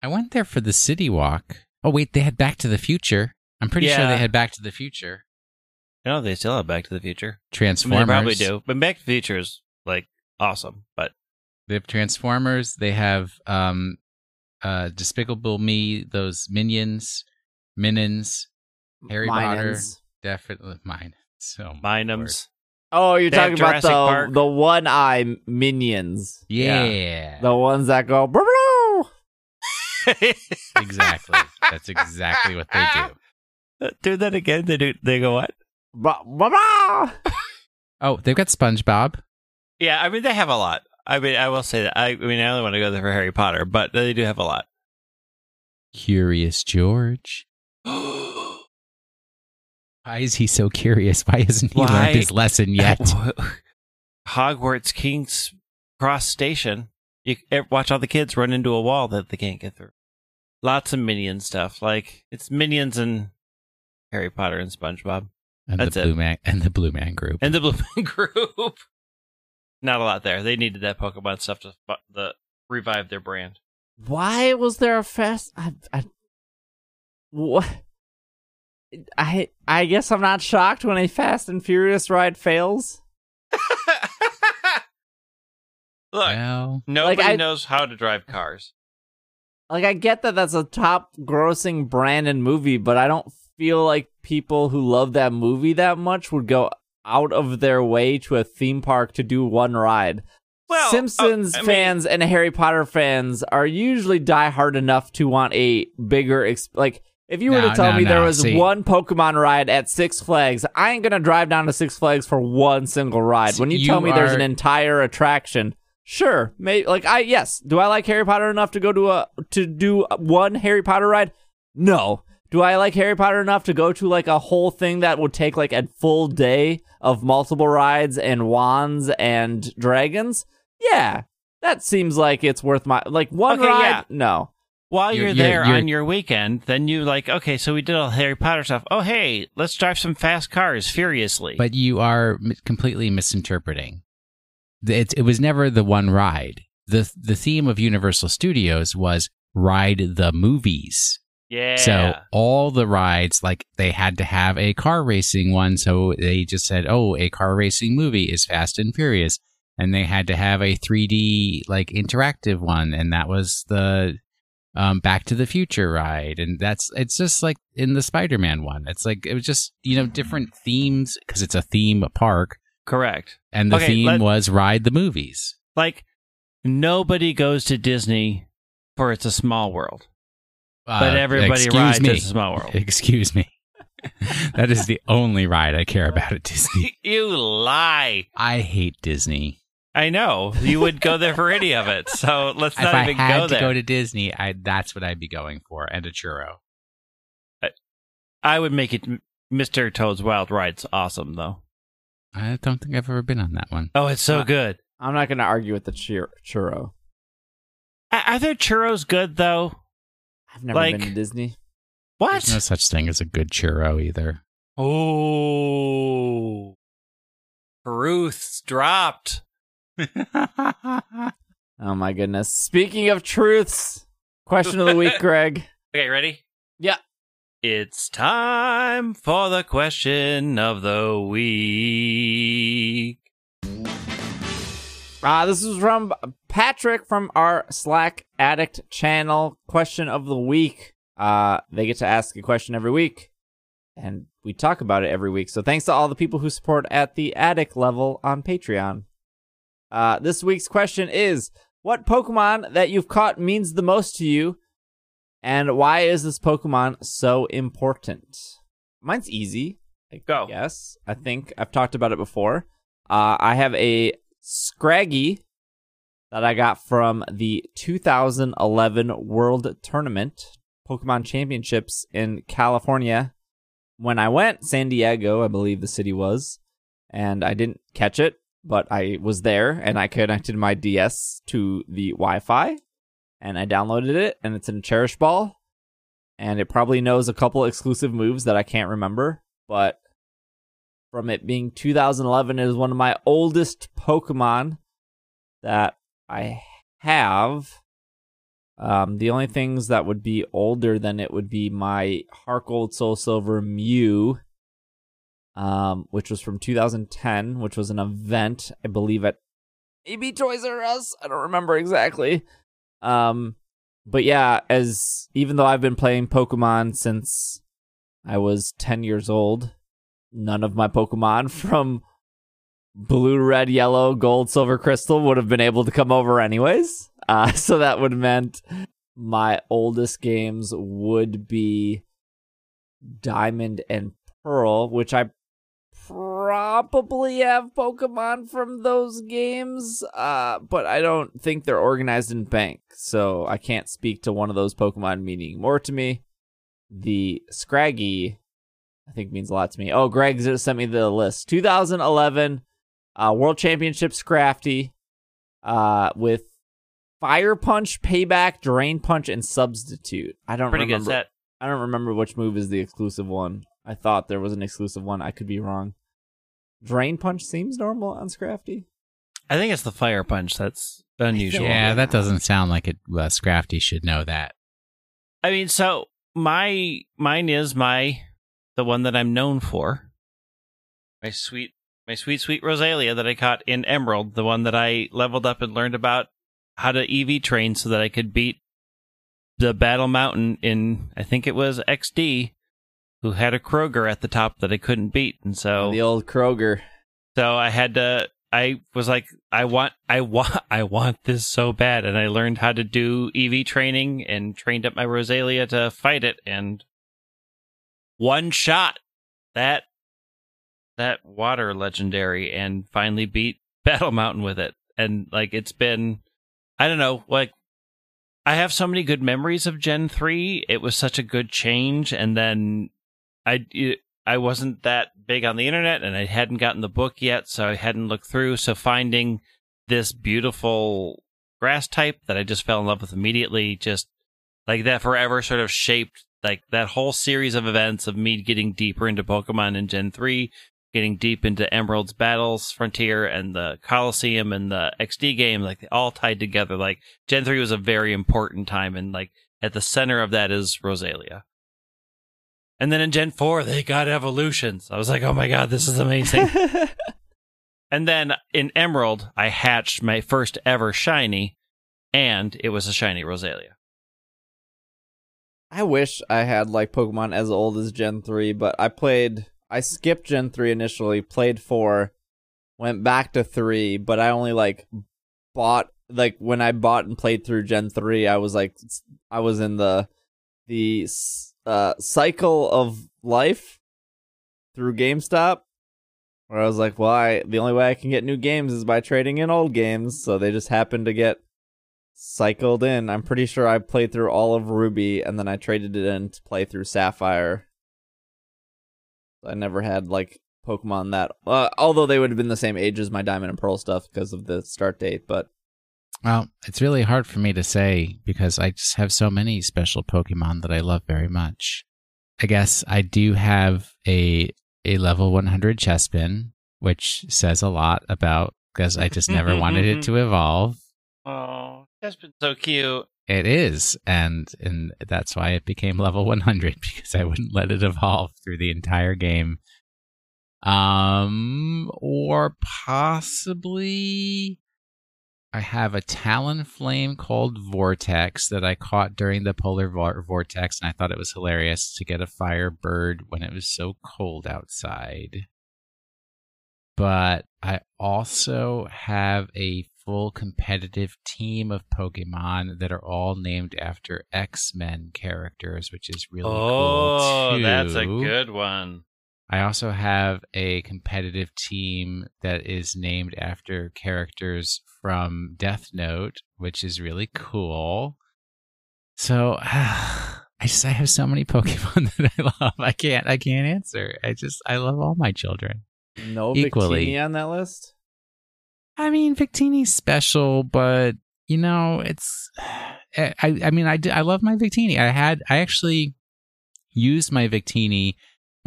I went there for the City Walk. Oh, wait, they had Back to the Future. I'm pretty sure they had Back to the Future.
No, they still have Back to the Future. I mean,
Transformers.
they probably do, but Back to the Future is like awesome. But
They have Transformers. They have um, uh, Despicable Me, those Minions, Minions, Harry Potter. Definitely mine. So
Minums.
Oh, you're
They have
talking about the
Park.
the one eye minions,
Yeah,
the ones that go. "Brr, brr."
exactly. That's exactly what they do.
Uh, do that again. They do. They go what?
Blah, blah, blah.
Oh, they've got SpongeBob.
Yeah, I mean they have a lot. I mean, I will say that. I, I mean, I only want to go there for Harry Potter, but they do have a lot.
Curious George. Why is he so curious? Why hasn't he
Why-
learned his lesson yet?
Hogwarts King's Cross Station. You watch all the kids run into a wall that they can't get through. Lots of minion stuff. Like it's minions and Harry Potter and SpongeBob
and
That's
the
it.
Blue Man and the Blue Man Group.
and the Blue Man Group. Not a lot there. They needed that Pokemon stuff to fu- the revive their brand.
Why was there a fast? I, I, what? I I guess I'm not shocked when a Fast and Furious ride fails.
Look,
well,
nobody
like, I-
knows how to drive cars.
Like I get that that's a top grossing brand and movie, but I don't feel like people who love that movie that much would go out of their way to a theme park to do one ride.
Well,
Simpsons
uh, I mean-
fans and Harry Potter fans are usually diehard enough to want a bigger ex- like if you were
No,
to tell
no,
me there was
See-
one Pokemon ride at Six Flags, I ain't gonna drive down to Six Flags for one single ride. When you,
you
tell me there's an entire attraction, sure, maybe like I yes, do I like Harry Potter enough to go to a to do one Harry Potter ride? No. Do I like Harry Potter enough to go to like a whole thing that would take like a full day of multiple rides and wands and dragons? Yeah. That seems like it's worth my like one
Okay,
ride.
yeah.
No.
While
You're-
you're, there
you're-
on your weekend, then you like, okay, so we did all Harry Potter stuff. Oh, hey, let's drive some fast cars furiously.
But you are m- completely misinterpreting. It, it was never the one ride. the The theme of Universal Studios was ride the movies.
yeah.
So all the rides, like they had to have a car racing one, so they just said, "Oh, a car racing movie is Fast and Furious," and they had to have a 3D like interactive one, and that was the um, Back to the Future ride, and that's it's just like in the Spider Man one. It's like it was just you know different themes because it's a theme park,
correct.
and the
Okay,
theme
let-
was ride the movies.
Like nobody goes to Disney for It's a Small World, but
Uh,
everybody rides
me.
It's a Small World.
Excuse me. that is the only ride I care about at Disney.
you lie.
I hate Disney.
I know you would go there for any of it. So let's not
if
not
I
even
had
go
to
there.
go to Disney, I that's what I'd be going for, and a churro.
I would make it Mr. Toad's Wild Ride's awesome though.
I don't think I've ever been on that one.
Oh, it's so
Uh,
good.
I'm not going to argue with the chur- churro.
Are are their churros good though?
I've never
Like-
been to Disney.
What?
There's no such thing as a good churro either.
Oh, truths dropped.
Oh my goodness. Speaking of truths, question of the week, Greg.
Okay, ready?
Yeah.
It's time for the question of the week.
Uh, this is from Patrick from our Slack Addict channel. Question of the week. Uh, they get to ask a question every week, and we talk about it every week. So thanks to all the people who support at the Addict level on Patreon. Uh, this week's question is What Pokemon that you've caught means the most to you, and why is this Pokemon so important? Mine's easy. I
Go.
Yes, I think I've talked about it before. Uh, I have a Scraggy that I got from the 2011 World Tournament Pokemon Championships in California. When I went, San Diego, I believe the city was, and I didn't catch it, but I was there and I connected my DS to the Wi Fi and I downloaded it, and it's in Cherish Ball, and it probably knows a couple exclusive moves that I can't remember, but from it being 2011 it is one of my oldest pokemon that i have. Um, the only things that would be older than it would be my Heart Gold Soul Silver Mew, um, which was from 2010, which was an event, I believe, at maybe Toys R Us. I don't remember exactly. Um, but yeah, as even though I've been playing Pokemon since I was 10 years old, none of my Pokemon from blue, red, yellow, gold, silver, crystal would have been able to come over anyways. Uh, so that would have meant my oldest games would be Diamond and Pearl, which I probably have Pokemon from those games, uh, but I don't think they're organized in bank, so I can't speak to one of those Pokemon meaning more to me. The Scraggy, I think, means a lot to me. Oh, Greg sent me the list. 2011 uh, World Championship Scrafty uh, with Fire Punch, Payback, Drain Punch, and Substitute. I don't
Pretty good
remember.
set.
I don't remember which move is the exclusive one. I thought there was an exclusive one. I could be wrong. Drain Punch seems normal on Scrafty.
I think it's the fire punch that's unusual.
Yeah, that doesn't sound like it. Uh, Scrafty should know that.
I mean, so my mine is my the one that I'm known for. My sweet my sweet sweet Roselia that I caught in Emerald, the one that I leveled up and learned about how to EV train so that I could beat the Battle Mountain in I think it was XD who had a Kyogre at the top that I couldn't beat. And so
The old Kyogre.
so I had to. I was like, I want, I want, I want this so bad, and I learned how to do EV training and trained up my Roselia to fight it, and one shot that that water legendary, and finally beat Battle Mountain with it, and like it's been, I don't know, like I have so many good memories of Gen three. It was such a good change, and then I I wasn't that big on the internet and I hadn't gotten the book yet, so I hadn't looked through. So finding this beautiful grass type that I just fell in love with immediately, just like that forever sort of shaped like that whole series of events of me getting deeper into Pokemon in Gen 3, getting deep into Emerald's Battles Frontier and the Colosseum and the XD game, like they all tied together. Like Gen 3 was a very important time and like at the center of that is Roselia. And then in Gen 4, they got evolutions. I was like, oh my god, this is amazing. and then in Emerald, I hatched my first ever shiny, and it was a shiny Roselia.
I wish I had like Pokemon as old as Gen 3, but I played I skipped Gen 3 initially, played 4, went back to 3, but I only like bought like when I bought and played through Gen 3, I was like I was in the the uh cycle of life through GameStop where I was like, well, I the only way I can get new games is by trading in old games, so they just happened to get cycled in. I'm pretty sure I played through all of Ruby and then I traded it in to play through Sapphire. I never had like Pokemon that, uh, although they would have been the same age as my Diamond and Pearl stuff because of the start date. But
Well, it's really hard for me to say because I just have so many special Pokemon that I love very much. I guess I do have a a level 100 Chespin, which says a lot about because I just never wanted it to evolve.
Oh, that's so cute.
It is, and and that's why it became level 100 because I wouldn't let it evolve through the entire game. Um, or possibly I have a Talonflame called Vortex that I caught during the polar vor- vortex, and I thought it was hilarious to get a Firebird when it was so cold outside. But I also have a full competitive team of Pokemon that are all named after X Men characters, which is really
oh,
cool. Too.
that's a good one.
I also have a competitive team that is named after characters from Death Note, which is really cool. So I just I have so many Pokemon that I love. I can't I can't answer. I just I love all my children.
no
Equally.
Victini on that list.
I mean, Victini's special, but you know, it's. Eh, I I mean, I I love my Victini. I had I actually used my Victini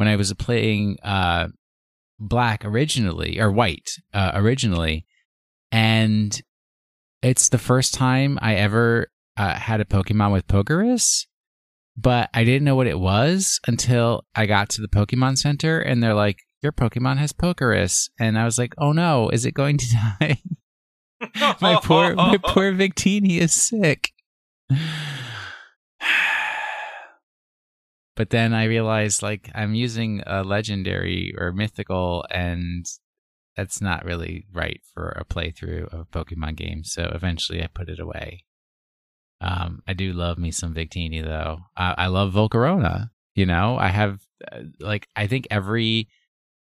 when I was playing uh black originally or white uh, originally, and it's the first time I ever uh, had a Pokemon with Pokerus. But I didn't know what it was until I got to the Pokemon Center, and they're like, "Your Pokemon has Pokerus," and I was like, "Oh no, is it going to die?" my poor my poor Victini is sick. But then I realized like I'm using a legendary or mythical and that's not really right for a playthrough of a Pokemon game. So eventually I put it away. Um, I do love me some Victini though. I, I love Volcarona. You know, I have uh, like I think every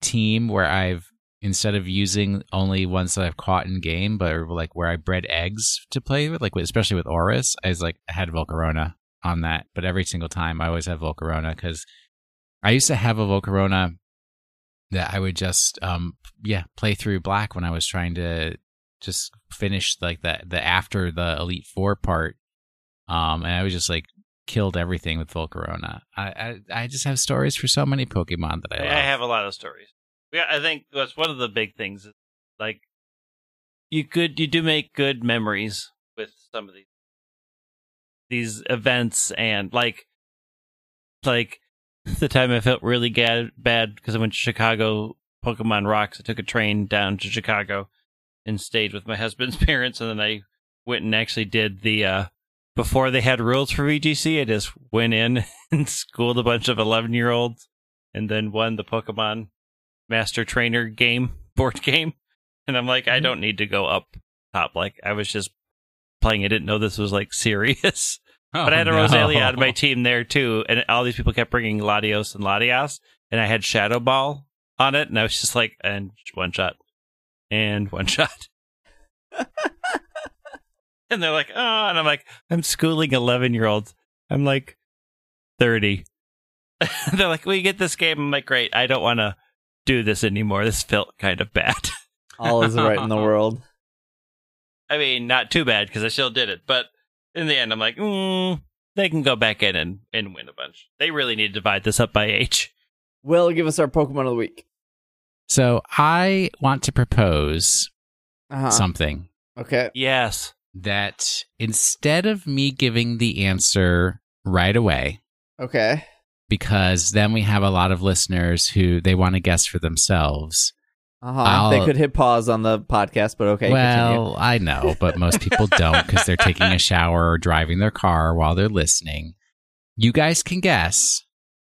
team where I've instead of using only ones that I've caught in game, but like where I bred eggs to play with, like especially with ORAS, I was like I had Volcarona on that. But every single time I always have Volcarona because I used to have a Volcarona that I would just um yeah play through black when I was trying to just finish like the the after the Elite Four part. Um, and I was just like killed everything with Volcarona. I, I I just have stories for so many Pokemon that I,
I have a lot of stories. Yeah, I think that's one of the big things. Is like you could you do make good memories with some of these these events and like like the time I felt really ga- bad because I went to Chicago Pokemon Rocks. I took a train down to Chicago and stayed with my husband's parents, and then I went and actually did the uh before they had rules for VGC. I just went in and schooled a bunch of eleven year olds, and then won the Pokemon Master Trainer game board game. And I'm like, I don't need to go up top. Like I was just playing. I didn't know this was like serious. Oh, but I had a
Oh, no.
Roselia on my team there too, and all these people kept bringing Latios and Latias, and I had Shadow Ball on it, and I was just like, and one shot, and one shot. and they're like, oh, and I'm like, I'm schooling 11 year olds. I'm like 30. they're like, we get this game. I'm like, great. I don't want to do this anymore. This felt kind of bad.
All is right in the world.
I mean, not too bad because I still did it, but in the end, I'm like, mm, they can go back in and, and win a bunch. They really need to divide this up by age.
Will give us our Pokemon of the week.
So I want to propose
Uh-huh.
something
Okay.
Yes.
that instead of me giving the answer right away,
Okay.
because then we have a lot of listeners who they want to guess for themselves.
Uh huh. They could hit pause on the podcast, but okay. continue.
well, I know, but most people don't because they're taking a shower or driving their car while they're listening. You guys can guess,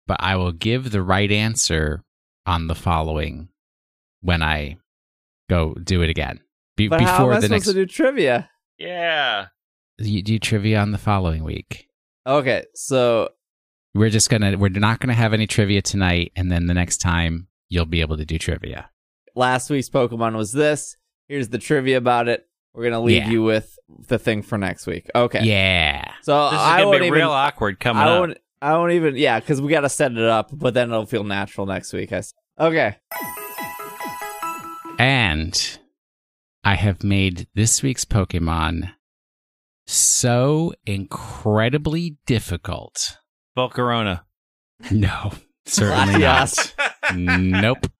but I will give the right answer on the following when I go do it again. Be-
But how am
before
I
the
supposed
next
to do trivia?
Yeah.
you do trivia on the following week.
Okay, so
We're just gonna we're not gonna have any trivia tonight, and then the next time you'll be able to do trivia.
Last week's Pokemon was this. Here's the trivia about it. We're gonna leave
Yeah.
you with the thing for next week. Okay.
Yeah.
So
This is
I
gonna
won't
be
even.
real awkward coming
I
up.
won't. I won't even. Yeah, because we got to set it up, but then it'll feel natural next week. I s- okay.
And I have made this week's Pokemon so incredibly difficult.
Volcarona.
No, certainly
Latias.
not. nope.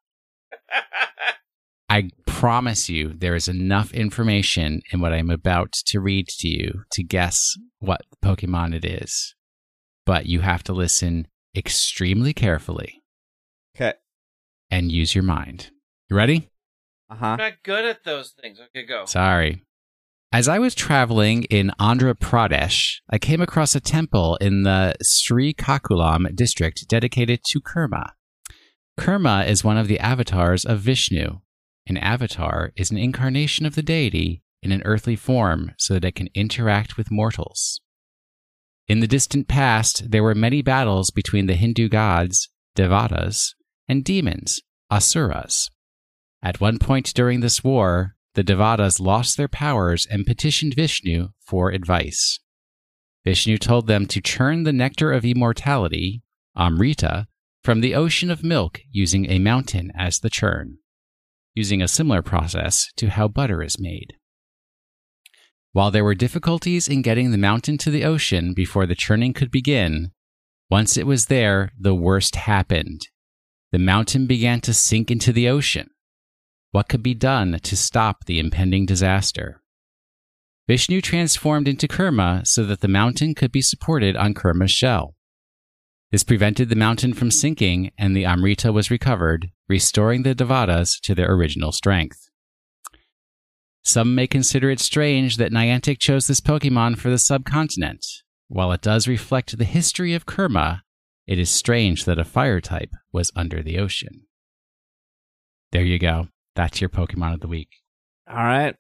I promise you, there is enough information in what I'm about to read to you to guess what Pokemon it is. But you have to listen extremely carefully
Okay.
and use your mind. You ready?
Uh huh.
I'm not good at those things. Okay, go.
Sorry. As I was traveling in Andhra Pradesh, I came across a temple in the Srikakulam district dedicated to Kurma. Kurma is one of the avatars of Vishnu. An avatar is an incarnation of the deity in an earthly form so that it can interact with mortals. In the distant past, there were many battles between the Hindu gods, Devatas, and demons, Asuras. At one point during this war, the Devatas lost their powers and petitioned Vishnu for advice. Vishnu told them to churn the nectar of immortality, Amrita, from the ocean of milk using a mountain as the churn, using a similar process to how butter is made. While there were difficulties in getting the mountain to the ocean before the churning could begin, once it was there, the worst happened. The mountain began to sink into the ocean. What could be done to stop the impending disaster? Vishnu transformed into Kurma so that the mountain could be supported on Kurma's shell. This prevented the mountain from sinking, and the Amrita was recovered, restoring the Devatas to their original strength. Some may consider it strange that Niantic chose this Pokemon for the subcontinent. While it does reflect the history of Kurma, it is strange that a fire type was under the ocean. There you go. That's your Pokemon of the week.
All right.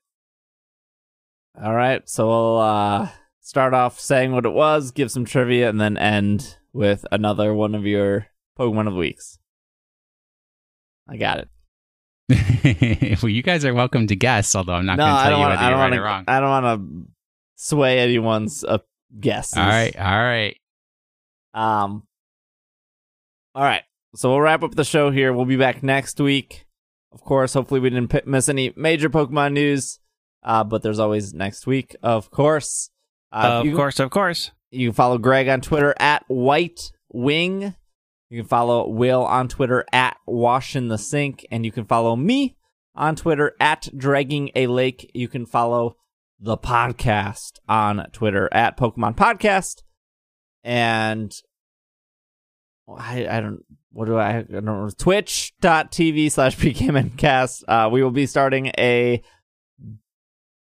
All right. So we'll uh, start off saying what it was, give some trivia, and then end with another one of your Pokemon of the weeks. I got it.
well, you guys are welcome to guess, although I'm not
no,
going to tell you
want.
whether you're right
want
or wrong.
I don't want to sway anyone's uh, guesses.
All right, all right.
Um. All right. So we'll wrap up the show here. We'll be back next week. Of course, hopefully we didn't p- miss any major Pokemon news. Uh, but there's always next week, of course. Uh,
of
you,
course, of course.
You can follow Greg on Twitter at White Wing. You can follow Will on Twitter at Wash in the Sink, and you can follow me on Twitter at Dragging a Lake. You can follow the podcast on Twitter at Pokemon Podcast, and I I don't what do I I don't know Twitch.tv slash PKMNcast. Uh, we will be starting a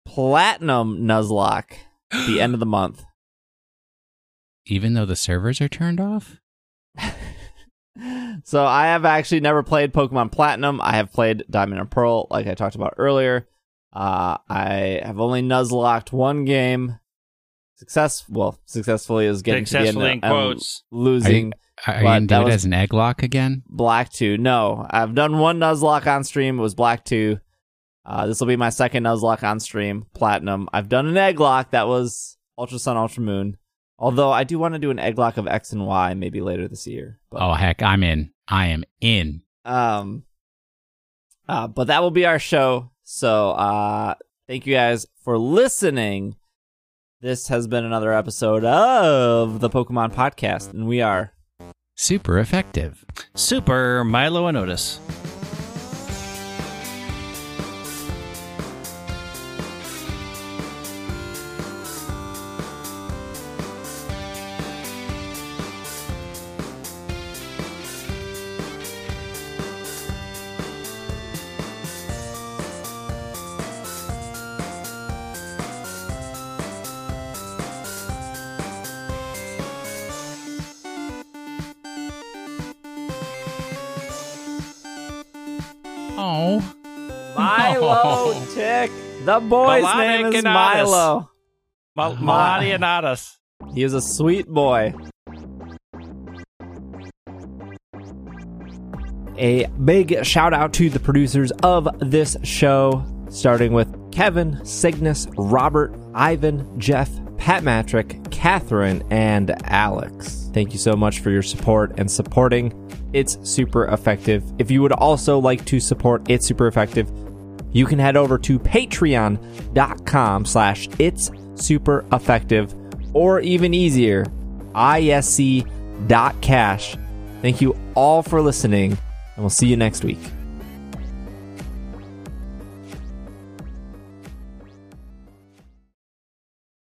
platinum Nuzlocke at the end of the month.
Even though the servers are turned off?
so I have actually never played Pokemon Platinum. I have played Diamond and Pearl, like I talked about earlier. Uh, I have only nuzlocked one game. Success, well, successfully is getting
Successfully
to
in
the end and
quotes.
losing
Are, are you
But that
do it
was-
as an egg lock again?
Black Two. No, I've done one Nuzlocke on stream. It was Black Two. Uh, this will be my second Nuzlocke on stream, Platinum. I've done an egg lock that was Ultra Sun, Ultra Moon. Although I do want to do an egg lock of X and Y maybe later this year. But
Oh, heck, I'm in. I am in.
Um, uh, but that will be our show. So, uh, thank you guys for listening. This has been another episode of the Pokemon Podcast, and we are
Super effective.
Super Milo and Otis.
The boy's
Milotic
name is. Milo.
Melania.
He is a sweet boy. A big shout out to the producers of this show, starting with Kevin, Cygnus, Robert, Ivan, Jeff, Pat Matrick, Catherine, and Alex. Thank you so much for your support and supporting It's Super Effective. If you would also like to support It's Super Effective, you can head over to patreon.com slash it's super effective or even easier isc.cash thank you all for listening and we'll see you next week